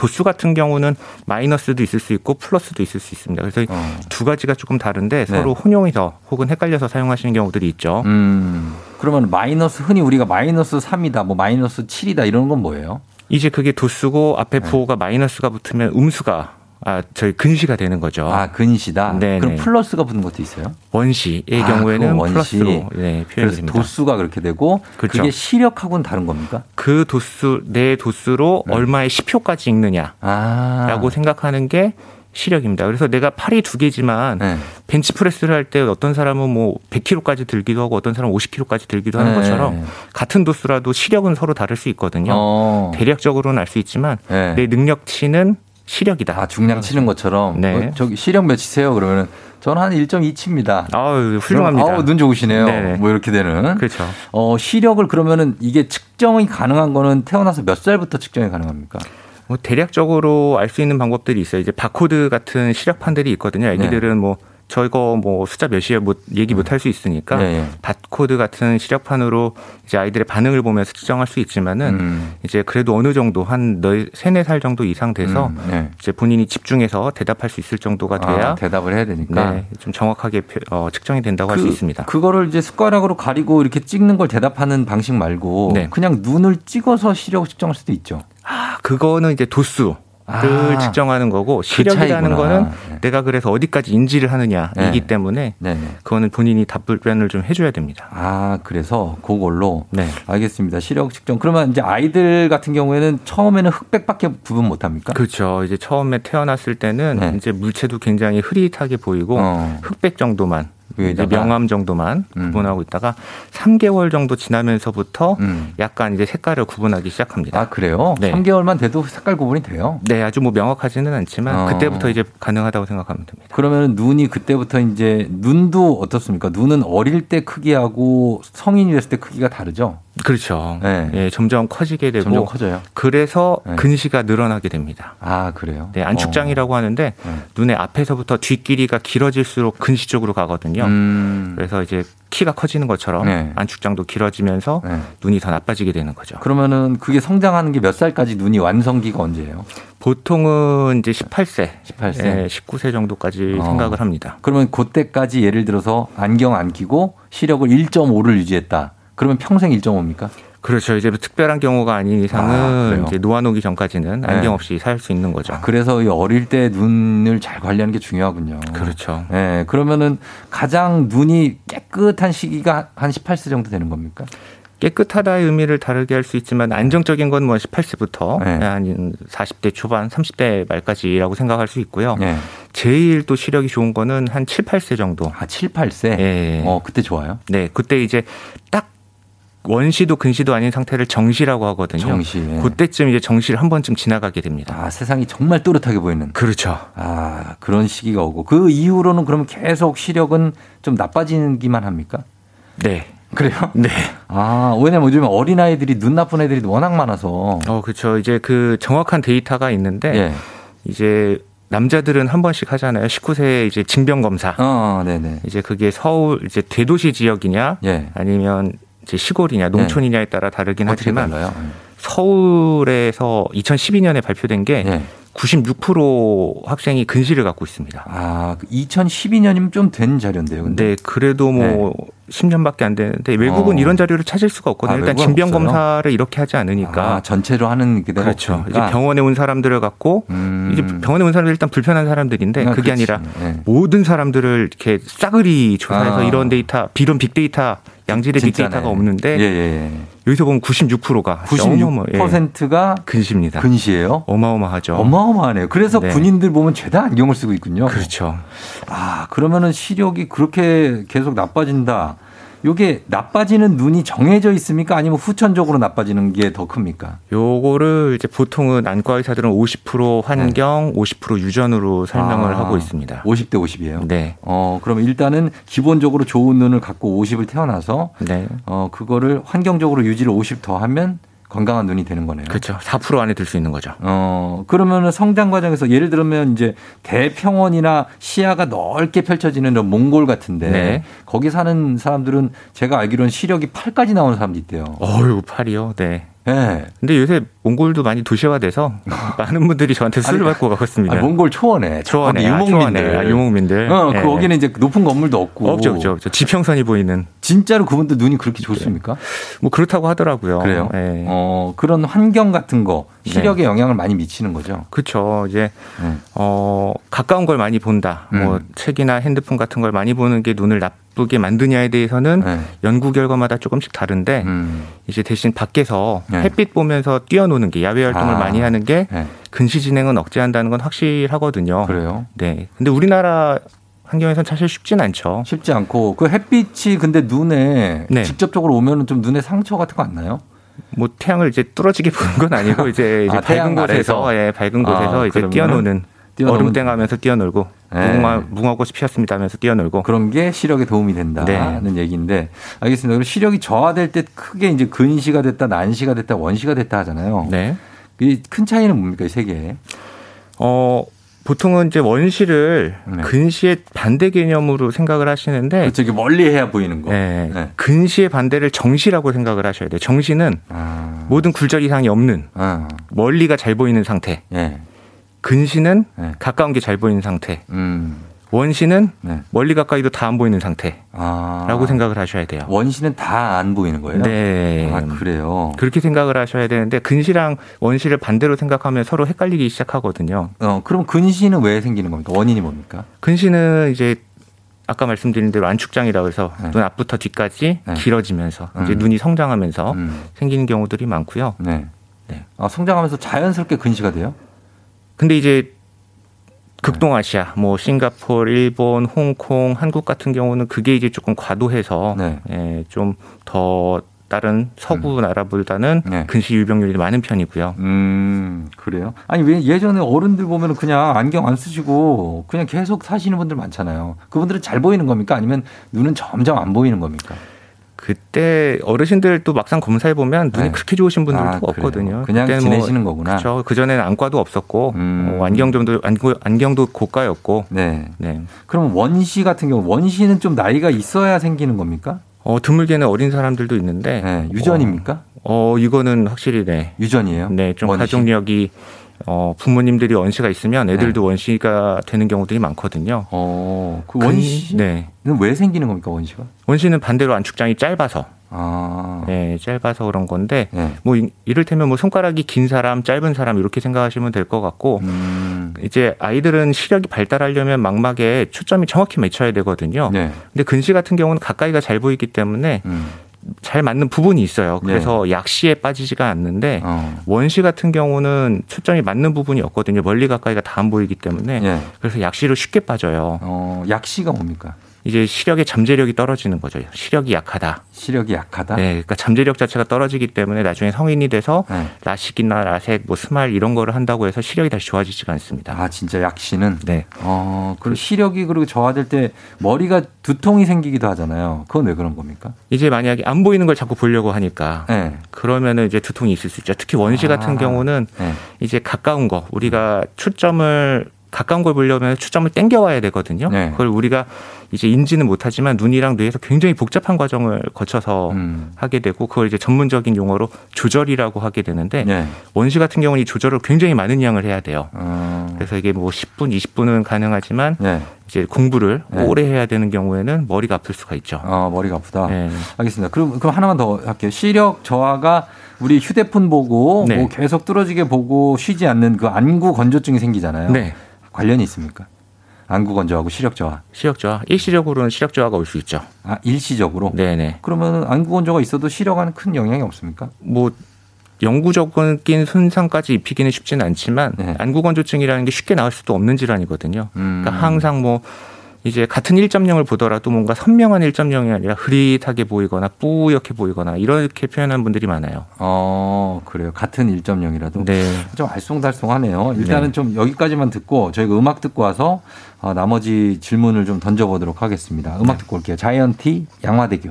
도수 같은 경우는 마이너스도 있을 수 있고 플러스도 있을 수 있습니다. 그래서 어. 두 가지가 조금 다른데 서로 혼용해서 혹은 헷갈려서 사용하시는 경우들이 있죠. 음. 그러면 마이너스 흔히 우리가 마이너스 3이다, 뭐 마이너스 7이다 이런 건 뭐예요? 이제 그게 도수고 앞에 네. 부호가 마이너스가 붙으면 음수가 아 저희 근시가 되는 거죠. 아, 근시다. 네, 그럼 네. 플러스가 붙는 것도 있어요? 원시의 아, 경우에는 원시. 플러스로 네, 표현이 그래서 됩니다. 도수가 그렇게 되고 그 그렇죠. 게 시력하고는 다른 겁니까? 그 도수 내 도수로 네. 얼마의 10효까지 읽느냐라고 아. 생각하는 게 시력입니다. 그래서 내가 팔이 두 개지만 네. 벤치 프레스를 할 때 어떤 사람은 뭐 100kg까지 들기도 하고 어떤 사람은 50kg까지 들기도 하는 네. 것처럼 같은 도수라도 시력은 서로 다를 수 있거든요. 어. 대략적으로는 알 수 있지만 네. 내 능력치는 시력이다. 아, 중량 치는 것처럼. 네. 어, 저기 시력 몇이세요? 그러면은 저는 한 1.2치입니다. 아유, 훌륭합니다. 아우, 눈 좋으시네요. 네네. 뭐 이렇게 되는. 그렇죠. 어, 시력을 그러면은 이게 측정이 가능한 거는 태어나서 몇 살부터 측정이 가능합니까? 뭐 대략적으로 알 수 있는 방법들이 있어요. 이제 바코드 같은 시력판들이 있거든요. 애기들은 뭐 저거 뭐 숫자 몇이에요 못 얘기 못 할 수 있으니까 네, 네. 바코드 같은 시력판으로 이제 아이들의 반응을 보면서 측정할 수 있지만은 음. 이제 그래도 어느 정도 한 네, 세네 살 정도 이상 돼서 음, 네. 이제 본인이 집중해서 대답할 수 있을 정도가 돼야 아, 대답을 해야 되니까. 네, 좀 정확하게 표- 어, 측정이 된다고 할수 있습니다. 그거를 이제 숟가락으로 가리고 이렇게 찍는 걸 대답하는 방식 말고 네. 그냥 눈을 찍어서 시력 측정할 수도 있죠. 아, 그거는 이제 도수를 아, 측정하는 거고 시력이라는 차이구나. 거는 네. 내가 그래서 어디까지 인지를 하느냐이기 네. 때문에 네. 그거는 본인이 답변을 좀 해줘야 됩니다. 아, 그래서 그걸로 네. 알겠습니다. 시력 측정. 그러면 이제 아이들 같은 경우에는 처음에는 흑백밖에 구분 못 합니까? 그렇죠. 이제 처음에 태어났을 때는 네. 이제 물체도 굉장히 흐릿하게 보이고 어. 흑백 정도만 이제 위에다가? 명암 정도만 음. 구분하고 있다가 3개월 정도 지나면서부터 음. 약간 이제 색깔을 구분하기 시작합니다. 아, 그래요? 네. 3개월만 돼도 색깔 구분이 돼요? 네, 아주 뭐 명확하지는 않지만 어. 그때부터 이제 가능하다고 생각하면 됩니다. 그러면 눈이 그때부터 이제 눈도 어떻습니까? 눈은 어릴 때 크기하고 성인이 됐을 때 크기가 다르죠? 그렇죠. 네. 예, 점점 커지게 되고 점점 커져요. 그래서 네. 근시가 늘어나게 됩니다. 아, 그래요? 네, 안축장이라고 하는데 네. 눈의 앞에서부터 뒷길이가 길어질수록 근시 쪽으로 가거든요. 음. 그래서 이제 키가 커지는 것처럼 네. 안축장도 길어지면서 네. 눈이 더 나빠지게 되는 거죠. 그러면은 그게 성장하는 게 몇 살까지 눈이 완성기가 언제예요? 보통은 이제 18세, 18세. 예, 19세 정도까지 어. 생각을 합니다. 그러면 그때까지 예를 들어서 안경 안 끼고 시력을 1.5를 유지했다. 그러면 평생 1.5입니까? 그렇죠. 이제 특별한 경우가 아닌 아, 이상은 그래요? 이제 놓아놓기 전까지는 네. 안경 없이 살수 있는 거죠. 그래서 이 어릴 때 눈을 잘 관리하는 게 중요하군요. 그렇죠. 예, 그러면은 가장 눈이 깨끗한 시기가 한 18세 정도 되는 겁니까? 깨끗하다의 의미를 다르게 할 수 있지만 안정적인 건 뭐 18세부터 네. 한 40대 초반, 30대 말까지라고 생각할 수 있고요. 예. 제일 또 시력이 좋은 거는 한 7, 8세 정도. 아, 7, 8세? 예. 어, 그때 좋아요. 네, 그때 이제 딱 원시도 근시도 아닌 상태를 정시라고 하거든요. 정시. 예. 그때쯤 이제 정시를 한 번쯤 지나가게 됩니다. 아, 세상이 정말 또렷하게 보이는. 그렇죠. 아, 그런 시기가 오고. 그 이후로는 그러면 계속 시력은 좀 나빠지기만 합니까? 네. 그래요? 네. 아, 왜냐면 요즘 어린아이들이 눈 나쁜 애들이 워낙 많아서. 어, 그렇죠. 이제 그 정확한 데이터가 있는데 예. 이제 남자들은 한 번씩 하잖아요. 19세 이제 징병 검사. 어, 네네. 이제 그게 서울 이제 대도시 지역이냐 예. 아니면 이제 시골이냐 농촌이냐에 따라 다르긴 하지만 달라요? 서울에서 2012년에 발표된 게 예. 96% 학생이 근시를 갖고 있습니다. 아, 2012년이면 좀 된 자료인데요. 근데. 근데 그래도 뭐 10년밖에 안 되는데 외국은 어. 이런 자료를 찾을 수가 없거든요. 아, 일단 외국은 징병 없어요? 검사를 이렇게 하지 않으니까. 아, 전체로 하는 게 그렇죠. 이제 없으니까. 병원에 온 사람들을 갖고 음. 이제 병원에 온 사람들 은 일단 불편한 사람들인데 아, 그게 그렇지. 아니라 네. 모든 사람들을 이렇게 싸그리 조사해서 아. 이런 데이터, 비론 빅데이터, 양질의 진짜네. 빅데이터가 없는데 예, 예, 여기서 보면 96%가 96%가 근시입니다. 근시예요? 어마어마하죠. 어마어마하네요. 그래서 네. 군인들 보면 죄다 안경을 쓰고 있군요. 그렇죠. 아, 그러면은 시력이 그렇게 계속 나빠진다. 요게 나빠지는 눈이 정해져 있습니까? 아니면 후천적으로 나빠지는 게 더 큽니까? 요거를 이제 보통은 안과 의사들은 50% 환경, 50% 유전으로 설명을 네. 아, 하고 있습니다. 50대 50이에요. 네. 어, 그럼 일단은 기본적으로 좋은 눈을 갖고 50을 태어나서 네. 어, 그거를 환경적으로 유지를 50 더 하면 건강한 눈이 되는 거네요. 그렇죠. 4% 안에 들 수 있는 거죠. 어, 그러면은 성장 과정에서 예를 들면 이제 대평원이나 시야가 넓게 펼쳐지는 이런 몽골 같은데 네. 거기 사는 사람들은 제가 알기로는 시력이 8까지 나오는 사람도 있대요. 어유 팔이요. 네. 예. 근데 요새 몽골도 많이 도시화돼서 많은 분들이 저한테 술을 받고 가봤습니다. 아, 몽골 초원에 초원에, 거기 아, 유목민들. 아, 유목민들. 어, 예. 거기는 이제 높은 건물도 없고. 없죠, 없죠, 없죠. 지평선이 보이는. 진짜로 그분들 눈이 그렇게 좋습니까? 뭐 그렇다고 하더라고요. 그래요? 예. 어, 그런 환경 같은 거 시력에 영향을 많이 미치는 거죠. 그렇죠. 이제 네. 어 가까운 걸 많이 본다. 뭐 음. 책이나 핸드폰 같은 걸 많이 보는 게 눈을 나쁘 게 만드냐에 대해서는 네. 연구 결과마다 조금씩 다른데 음. 이제 대신 밖에서 네. 햇빛 보면서 뛰어노는 게 야외 활동을 아. 많이 하는 게 네. 근시 진행은 억제한다는 건 확실하거든요. 그래요? 네. 근데 우리나라 환경에선 사실 쉽진 않죠. 쉽지 않고 그 햇빛이 근데 눈에 네. 직접적으로 오면은 좀 눈에 상처 같은 거 안 나요? 뭐 태양을 이제 뚫어지게 보는 건 아니고 이제, 이제 아, 밝은 곳에서? 예, 밝은 곳에서 아, 이제 그러면은? 뛰어노는 뛰어넘은- 얼음땡 하면서 뛰어놀고 네. 무궁화 무궁화꽃이 피었습니다 하면서 뛰어놀고 그런 게 시력에 도움이 된다는 얘기인데 알겠습니다. 그럼 시력이 저하될 때 크게 이제 근시가 됐다, 난시가 됐다, 원시가 됐다 하잖아요. 네. 이큰 차이는 뭡니까 이 세 개? 어 보통은 이제 원시를 근시의 반대 개념으로 생각을 하시는데 네. 그렇죠. 이게 멀리 해야 보이는 거. 네. 근시의 반대를 정시라고 생각을 하셔야 돼요. 정시는 아. 모든 굴절 이상이 없는 멀리가 잘 보이는 상태. 예. 근시는 가까운 게 잘 보이는 상태. 음. 원시는 네. 멀리 가까이도 다 안 보이는 상태라고 아. 생각을 하셔야 돼요. 원시는 다 안 보이는 거예요? 네. 아, 그래요. 그렇게 생각을 하셔야 되는데 근시랑 원시를 반대로 생각하면 서로 헷갈리기 시작하거든요. 어, 그럼 근시는 왜 생기는 겁니까? 원인이 뭡니까? 근시는 이제 아까 말씀드린 대로 안축장이라고 해서 눈 앞부터 뒤까지 네. 길어지면서 이제 음. 눈이 성장하면서 생기는 경우들이 많고요. 네. 아, 성장하면서 자연스럽게 근시가 돼요? 근데 이제 극동아시아, 뭐 싱가포르, 일본, 홍콩, 한국 같은 경우는 그게 이제 조금 과도해서 네. 예, 좀더 다른 서구 음. 나라보다는 네. 근시 유병률이 많은 편이고요. 음, 그래요? 아니, 왜 예전에 어른들 보면은 그냥 안경 안 쓰시고 그냥 계속 사시는 분들 많잖아요. 그분들은 잘 보이는 겁니까? 아니면 눈은 점점 안 보이는 겁니까? 그때 어르신들 또 막상 검사해 보면 눈이 네. 그렇게 좋으신 분들도 아? 없거든요. 그냥 그때는 지내시는 거구나. 음. 그렇죠. 그 전에는 안과도 없었고 뭐 안경점도 안경, 안경 도 고가였고. 네. 네. 그럼 원시 같은 경우 원시는 좀 나이가 있어야 생기는 겁니까? 어 드물게는 어린 사람들도 있는데 네, 유전입니까? 어, 어, 이거는 확실히 네. 유전이에요? 네, 좀 원시? 가족력이 어, 부모님들이 원시가 있으면 애들도 원시가 되는 경우들이 많거든요. 어, 그 근- 원시는 네. 왜 생기는 겁니까, 원시가? 원시는 반대로 안축장이 짧아서. 아. 네, 짧아서 그런 건데 네. 뭐 이- 이를테면 뭐 손가락이 긴 사람, 짧은 사람 이렇게 생각하시면 될 것 같고 음. 이제 아이들은 시력이 발달하려면 망막에 초점이 정확히 맞춰야 되거든요. 네. 근데 근시 같은 경우는 가까이가 잘 보이기 때문에 음. 잘 맞는 부분이 있어요. 그래서 네. 약시에 빠지지가 않는데 어. 원시 같은 경우는 초점이 맞는 부분이 없거든요. 멀리 가까이가 다 안 보이기 때문에 예. 그래서 약시로 쉽게 빠져요. 어, 약시가 뭡니까? 이제 시력의 잠재력이 떨어지는 거죠. 시력이 약하다. 시력이 약하다? 네, 그러니까 잠재력 자체가 떨어지기 때문에 나중에 성인이 돼서 네. 라식이나 라섹, 뭐 스마일 이런 거를 한다고 해서 시력이 다시 좋아지지가 않습니다. 아, 진짜 약시는? 네. 어, 그리고 시력이 그리고 저하될 때 머리가 두통이 생기기도 하잖아요. 그건 왜 그런 겁니까? 이제 만약에 안 보이는 걸 자꾸 보려고 하니까 네. 그러면은 이제 두통이 있을 수 있죠. 특히 원시 아. 같은 경우는 네. 이제 가까운 거 우리가 초점을 가까운 걸 보려면 초점을 땡겨와야 되거든요. 네. 그걸 우리가 이제 인지는 못하지만 눈이랑 뇌에서 굉장히 복잡한 과정을 거쳐서 음. 하게 되고 그걸 이제 전문적인 용어로 조절이라고 하게 되는데 네. 원시 같은 경우는 이 조절을 굉장히 많은 양을 해야 돼요. 어, 그래서 이게 뭐 10분, 20분은 가능하지만 네. 이제 공부를 네. 오래 해야 되는 경우에는 머리가 아플 수가 있죠. 어, 머리가 아프다. 네. 알겠습니다. 그럼, 그럼 하나만 더 할게요. 시력 저하가 우리 휴대폰 보고 네. 뭐 계속 뚫어지게 보고 쉬지 않는 그 안구 건조증이 생기잖아요. 네. 관련이 있습니까? 안구 건조하고 시력 저하. 시력 저하. 일시적으로는 시력 저하가 올 수 있죠. 아, 일시적으로? 네네. 그러면 안구 건조가 있어도 시력에는 큰 영향이 없습니까? 뭐 영구적인 손상까지 입히기는 쉽지는 않지만 네. 안구 건조증이라는 게 쉽게 나을 수도 없는 질환이거든요. 음. 그러니까 항상 뭐 이제 같은 1.0을 보더라도 뭔가 선명한 1.0이 아니라 흐릿하게 보이거나 뿌옇게 보이거나 이렇게 표현하는 분들이 많아요. 어, 그래요. 같은 1.0이라도. 네. 좀 알쏭달쏭하네요. 일단은 네. 좀 여기까지만 듣고 저희가 음악 듣고 와서 어, 나머지 질문을 좀 던져보도록 하겠습니다. 음악 듣고 올게요. 자이언티 양화대교.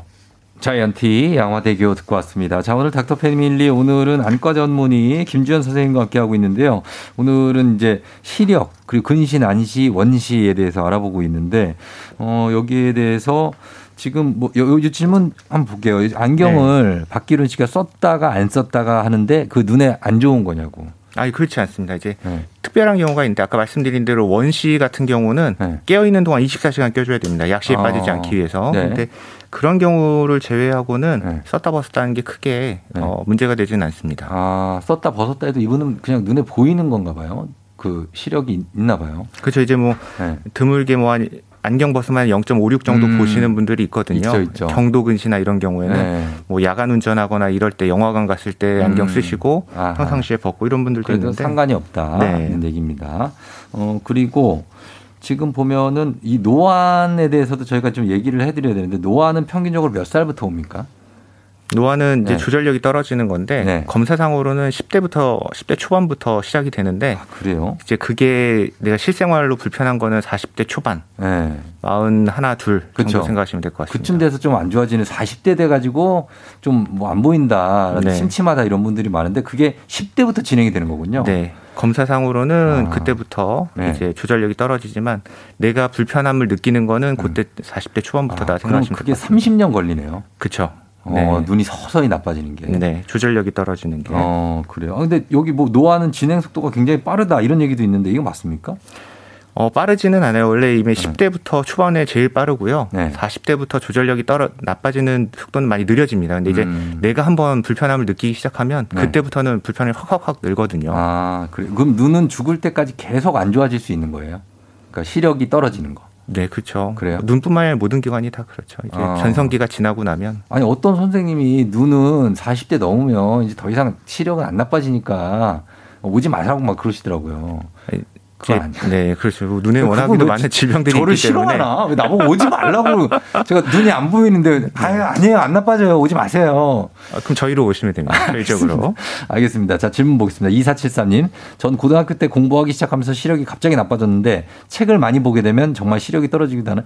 자이언티 양화대교 듣고 왔습니다. 자, 오늘 닥터 패밀리 오늘은 안과 전문의 김주현 선생님과 함께 하고 있는데요. 오늘은 이제 시력 그리고 근시, 난시, 원시에 대해서 알아보고 있는데 어, 여기에 대해서 지금 뭐 요, 요 질문 한번 볼게요. 안경을 박기룬 씨가 썼다가 안 썼다가 하는데 그 눈에 안 좋은 거냐고. 아니 그렇지 않습니다. 이제 네. 특별한 경우가 있는데 아까 말씀드린 대로 원시 같은 경우는 네. 깨어 있는 동안 24시간 껴줘야 됩니다. 약시에 아. 빠지지 않기 위해서. 네. 근데 그런 경우를 제외하고는 네. 썼다 벗었다는 게 크게 네. 어, 문제가 되지는 않습니다. 아, 썼다 벗었다 해도 이분은 그냥 눈에 보이는 건가 봐요. 그 시력이 있- 있나 봐요. 그렇죠. 이제 뭐 네. 드물게 뭐 한 안경 벗으면 0.56 정도 음. 보시는 분들이 있거든요. 있죠, 있죠. 경도 근시나 이런 경우에는 네. 뭐 야간 운전하거나 이럴 때 영화관 갔을 때 안경 음. 쓰시고 아하. 평상시에 벗고 이런 분들도 있는데 상관이 없다는 네. 얘기입니다. 어, 그리고 지금 보면은 이 노안에 대해서도 저희가 좀 얘기를 해드려야 되는데 노안은 평균적으로 몇 살부터 옵니까? 노화는 이제 네. 조절력이 떨어지는 건데 검사상으로는 10대부터 10대 초반부터 시작이 되는데 그래요? 이제 그게 내가 실생활로 불편한 거는 40대 초반, 네. 마흔 하나 둘 정도 그쵸. 생각하시면 될 것 같습니다. 그쯤 돼서 좀 안 좋아지는 40대 돼 가지고 좀 뭐 안 보인다, 네. 심심하다 이런 분들이 많은데 그게 10대부터 진행이 되는 거군요. 네. 검사상으로는 아. 그때부터 네. 이제 조절력이 떨어지지만 내가 불편함을 느끼는 거는 그때 40대 초반부터다 음. 아, 생각하시면 그게 30년 걸리네요. 그렇죠. 어, 눈이 서서히 나빠지는 게. 네, 조절력이 떨어지는 게. 어, 그래요. 아, 근데 여기 뭐 노화는 진행 속도가 굉장히 빠르다 이런 얘기도 있는데 이거 맞습니까? 어, 빠르지는 않아요. 원래 네. 이미 10대부터 초반에 제일 빠르고요. 40대부터 조절력이 떨어 나빠지는 속도는 많이 느려집니다. 근데 이제 음. 내가 한번 불편함을 느끼기 시작하면 네. 그때부터는 불편이 확확확 늘거든요. 아, 그래. 그럼 눈은 죽을 때까지 계속 안 좋아질 수 있는 거예요? 그러니까 시력이 떨어지는 거. 네, 그렇죠. 그래요? 눈뿐만 아니라 모든 기관이 다 그렇죠. 이제 아. 전성기가 지나고 나면 아니 어떤 선생님이 눈은 40대 넘으면 이제 더 이상 시력은 안 나빠지니까 오지 말라고 막 그러시더라고요. 그건 아니야. 네, 그렇죠. 눈에 워낙에도 왜 많은 질병들이 저를 있기 때문에 싫어하나? 왜 나보고 오지 말라고 제가 눈이 안 보이는데 아유 아니에요 안 나빠져요 오지 마세요. 아, 그럼 저희로 오시면 됩니다. 저희적으로. 알겠습니다. 자 질문 보겠습니다. 2473님 전 고등학교 때 공부하기 시작하면서 시력이 갑자기 나빠졌는데 책을 많이 보게 되면 정말 시력이 떨어지기도 하는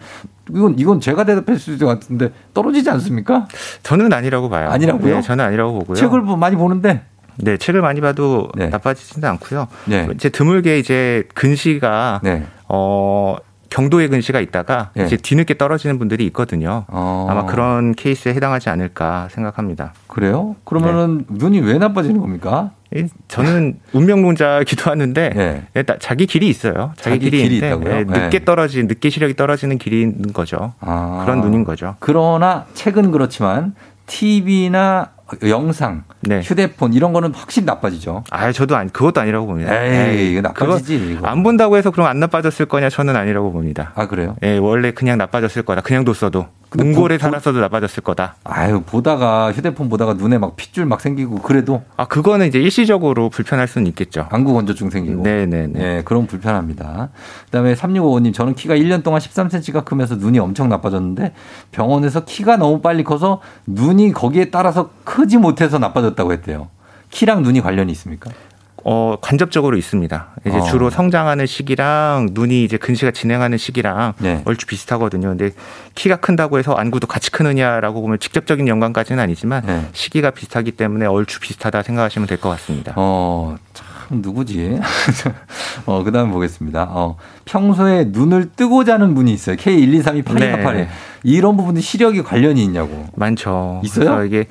이건 이건 제가 대답할 수 있을 것 같은데 떨어지지 않습니까? 저는 아니라고 봐요. 아니라고요? 네, 저는 아니라고 보고요. 책을 뭐 많이 보는데 네, 책을 많이 봐도 나빠지지는 않고요. 네. 이제 드물게 이제 근시가 어 경도의 근시가 있다가 네. 이제 뒤늦게 떨어지는 분들이 있거든요. 어. 아마 그런 케이스에 해당하지 않을까 생각합니다. 그래요? 그러면은 눈이 왜 나빠지는 겁니까? 이- 저는 운명론자기도 하는데 예, 나- 자기 길이 있어요. 자기, 자기 길이, 있다고요? 예, 늦게 네. 떨어진 늦게 시력이 떨어지는 있는 거죠. 아. 그런 눈인 거죠. 그러나 책은 그렇지만 TV나 영상, 휴대폰 이런 거는 확실히 나빠지죠. 아, 저도 아니, 그것도 아니라고 봅니다. 에이, 이거 나빠지지. 안 본다고 해서 그럼 안 나빠졌을 거냐? 저는 아니라고 봅니다. 아, 그래요? 예, 원래 그냥 나빠졌을 거다. 그냥 뒀어도. 문고래 보- 살았어도 나빠졌을 거다. 아유, 보다가 휴대폰 보다가 눈에 막 핏줄 막 생기고 그래도 아, 그거는 이제 일시적으로 불편할 수는 있겠죠. 안구 건조증 생기고. 네네네. 예, 그럼 불편합니다. 그다음에 3655님, 저는 키가 1년 동안 13cm가 크면서 눈이 엄청 나빠졌는데 병원에서 키가 너무 빨리 커서 눈이 거기에 따라서 크지 못해서 나빠졌 다고 했대요. 키랑 눈이 관련이 있습니까? 어, 간접적으로 있습니다. 이제 어. 주로 성장하는 시기랑 눈이 이제 근시가 진행하는 시기랑 네. 얼추 비슷하거든요. 근데 키가 큰다고 해서 안구도 같이 크느냐라고 보면 직접적인 연관까지는 아니지만 네. 시기가 비슷하기 때문에 얼추 비슷하다 생각하시면 될 것 같습니다. 어, 참 누구지? 어, 그다음에 보겠습니다. 어, 평소에 눈을 뜨고 자는 분이 있어요. K1232828. 네. 이런 부분이 시력이 관련이 있냐고. 많죠. 있어요? 이게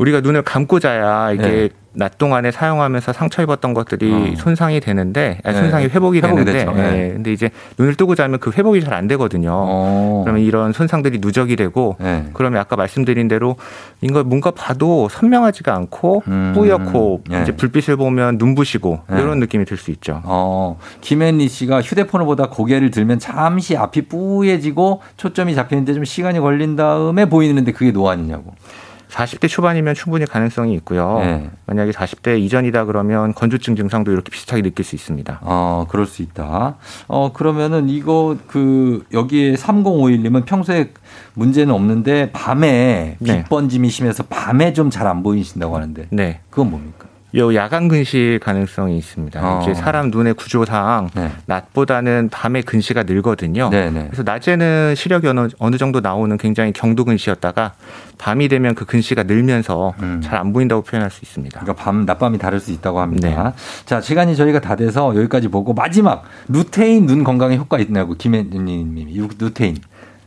우리가 눈을 감고 자야 이게 네. 낮 동안에 사용하면서 상처 입었던 것들이 어. 손상이 되는데 아니, 네. 손상이 회복이, 회복이 되는데. 네. 예. 근데 이제 눈을 뜨고 자면 그 회복이 잘 안 되거든요. 어. 그러면 이런 손상들이 누적이 되고 네. 그러면 아까 말씀드린 대로 이거 뭔가 봐도 선명하지가 않고 음. 뿌옇고 네. 이제 불빛을 보면 눈부시고 네. 이런 느낌이 들 수 있죠. 어, 김앤리 씨가 휴대폰을 보다 고개를 들면 잠시 앞이 뿌얘지고 초점이 잡히는데 좀 시간이 걸린 다음에 보이는데 그게 노안이냐고. 40대 초반이면 충분히 가능성이 있고요. 네. 만약에 40대 이전이다 그러면 건조증 증상도 이렇게 비슷하게 느낄 수 있습니다. 어, 그럴 수 있다. 어, 그러면은 이거 그 여기에 3051님은 평소에 문제는 없는데 밤에 네. 빛 번짐이 심해서 밤에 좀 잘 안 보이신다고 하는데 네. 그건 뭡니까? 요 야간 근시 가능성이 있습니다. 어. 이제 사람 눈의 구조상 네. 낮보다는 밤에 근시가 늘거든요. 네네. 그래서 낮에는 시력이 어느, 어느 정도 나오는 굉장히 경도 근시였다가 밤이 되면 그 근시가 늘면서 음. 잘안 보인다고 표현할 수 있습니다. 그러니까 밤 낮밤이 다를 수 있다고 합니다. 네. 자 시간이 저희가 다 돼서 여기까지 보고 마지막 루테인 눈 건강에 효과 있냐고 김혜님이 루테인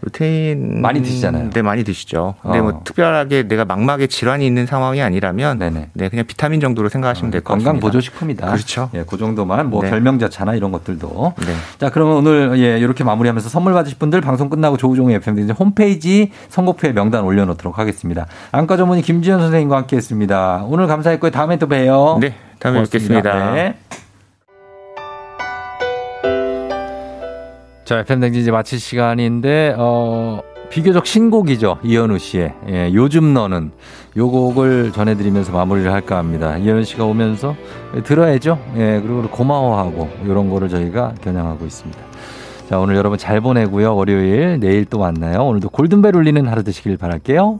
루테인 많이 드시잖아요. 네, 많이 드시죠. 근데 어. 뭐 특별하게 내가 막막에 질환이 있는 상황이 아니라면 네네. 네, 그냥 비타민 정도로 생각하시면 될것 같습니다. 건강 보조 식품이다. 그렇죠. 예, 그 정도만 뭐 네. 결명자차나 이런 것들도. 네. 자, 그러면 오늘 예, 이렇게 마무리하면서 선물 받으실 분들 방송 끝나고 조우종의 FM 등 홈페이지 선곡표에 명단 올려 놓도록 하겠습니다. 안과 전문의 김지현 선생님과 함께 했습니다. 오늘 감사했고요. 다음에 또 봬요. 네, 다음에 고맙습니다. 뵙겠습니다. 네. 자, FM 댕진 이제 마칠 시간인데, 어, 비교적 신곡이죠. 이현우 씨의. 예, 요즘 너는. 요 곡을 전해드리면서 마무리를 할까 합니다. 이현우 씨가 오면서 들어야죠. 예, 그리고 고마워하고, 이런 거를 저희가 겨냥하고 있습니다. 자, 오늘 여러분 잘 보내고요. 월요일, 내일 또 만나요. 오늘도 골든벨 울리는 하루 되시길 바랄게요.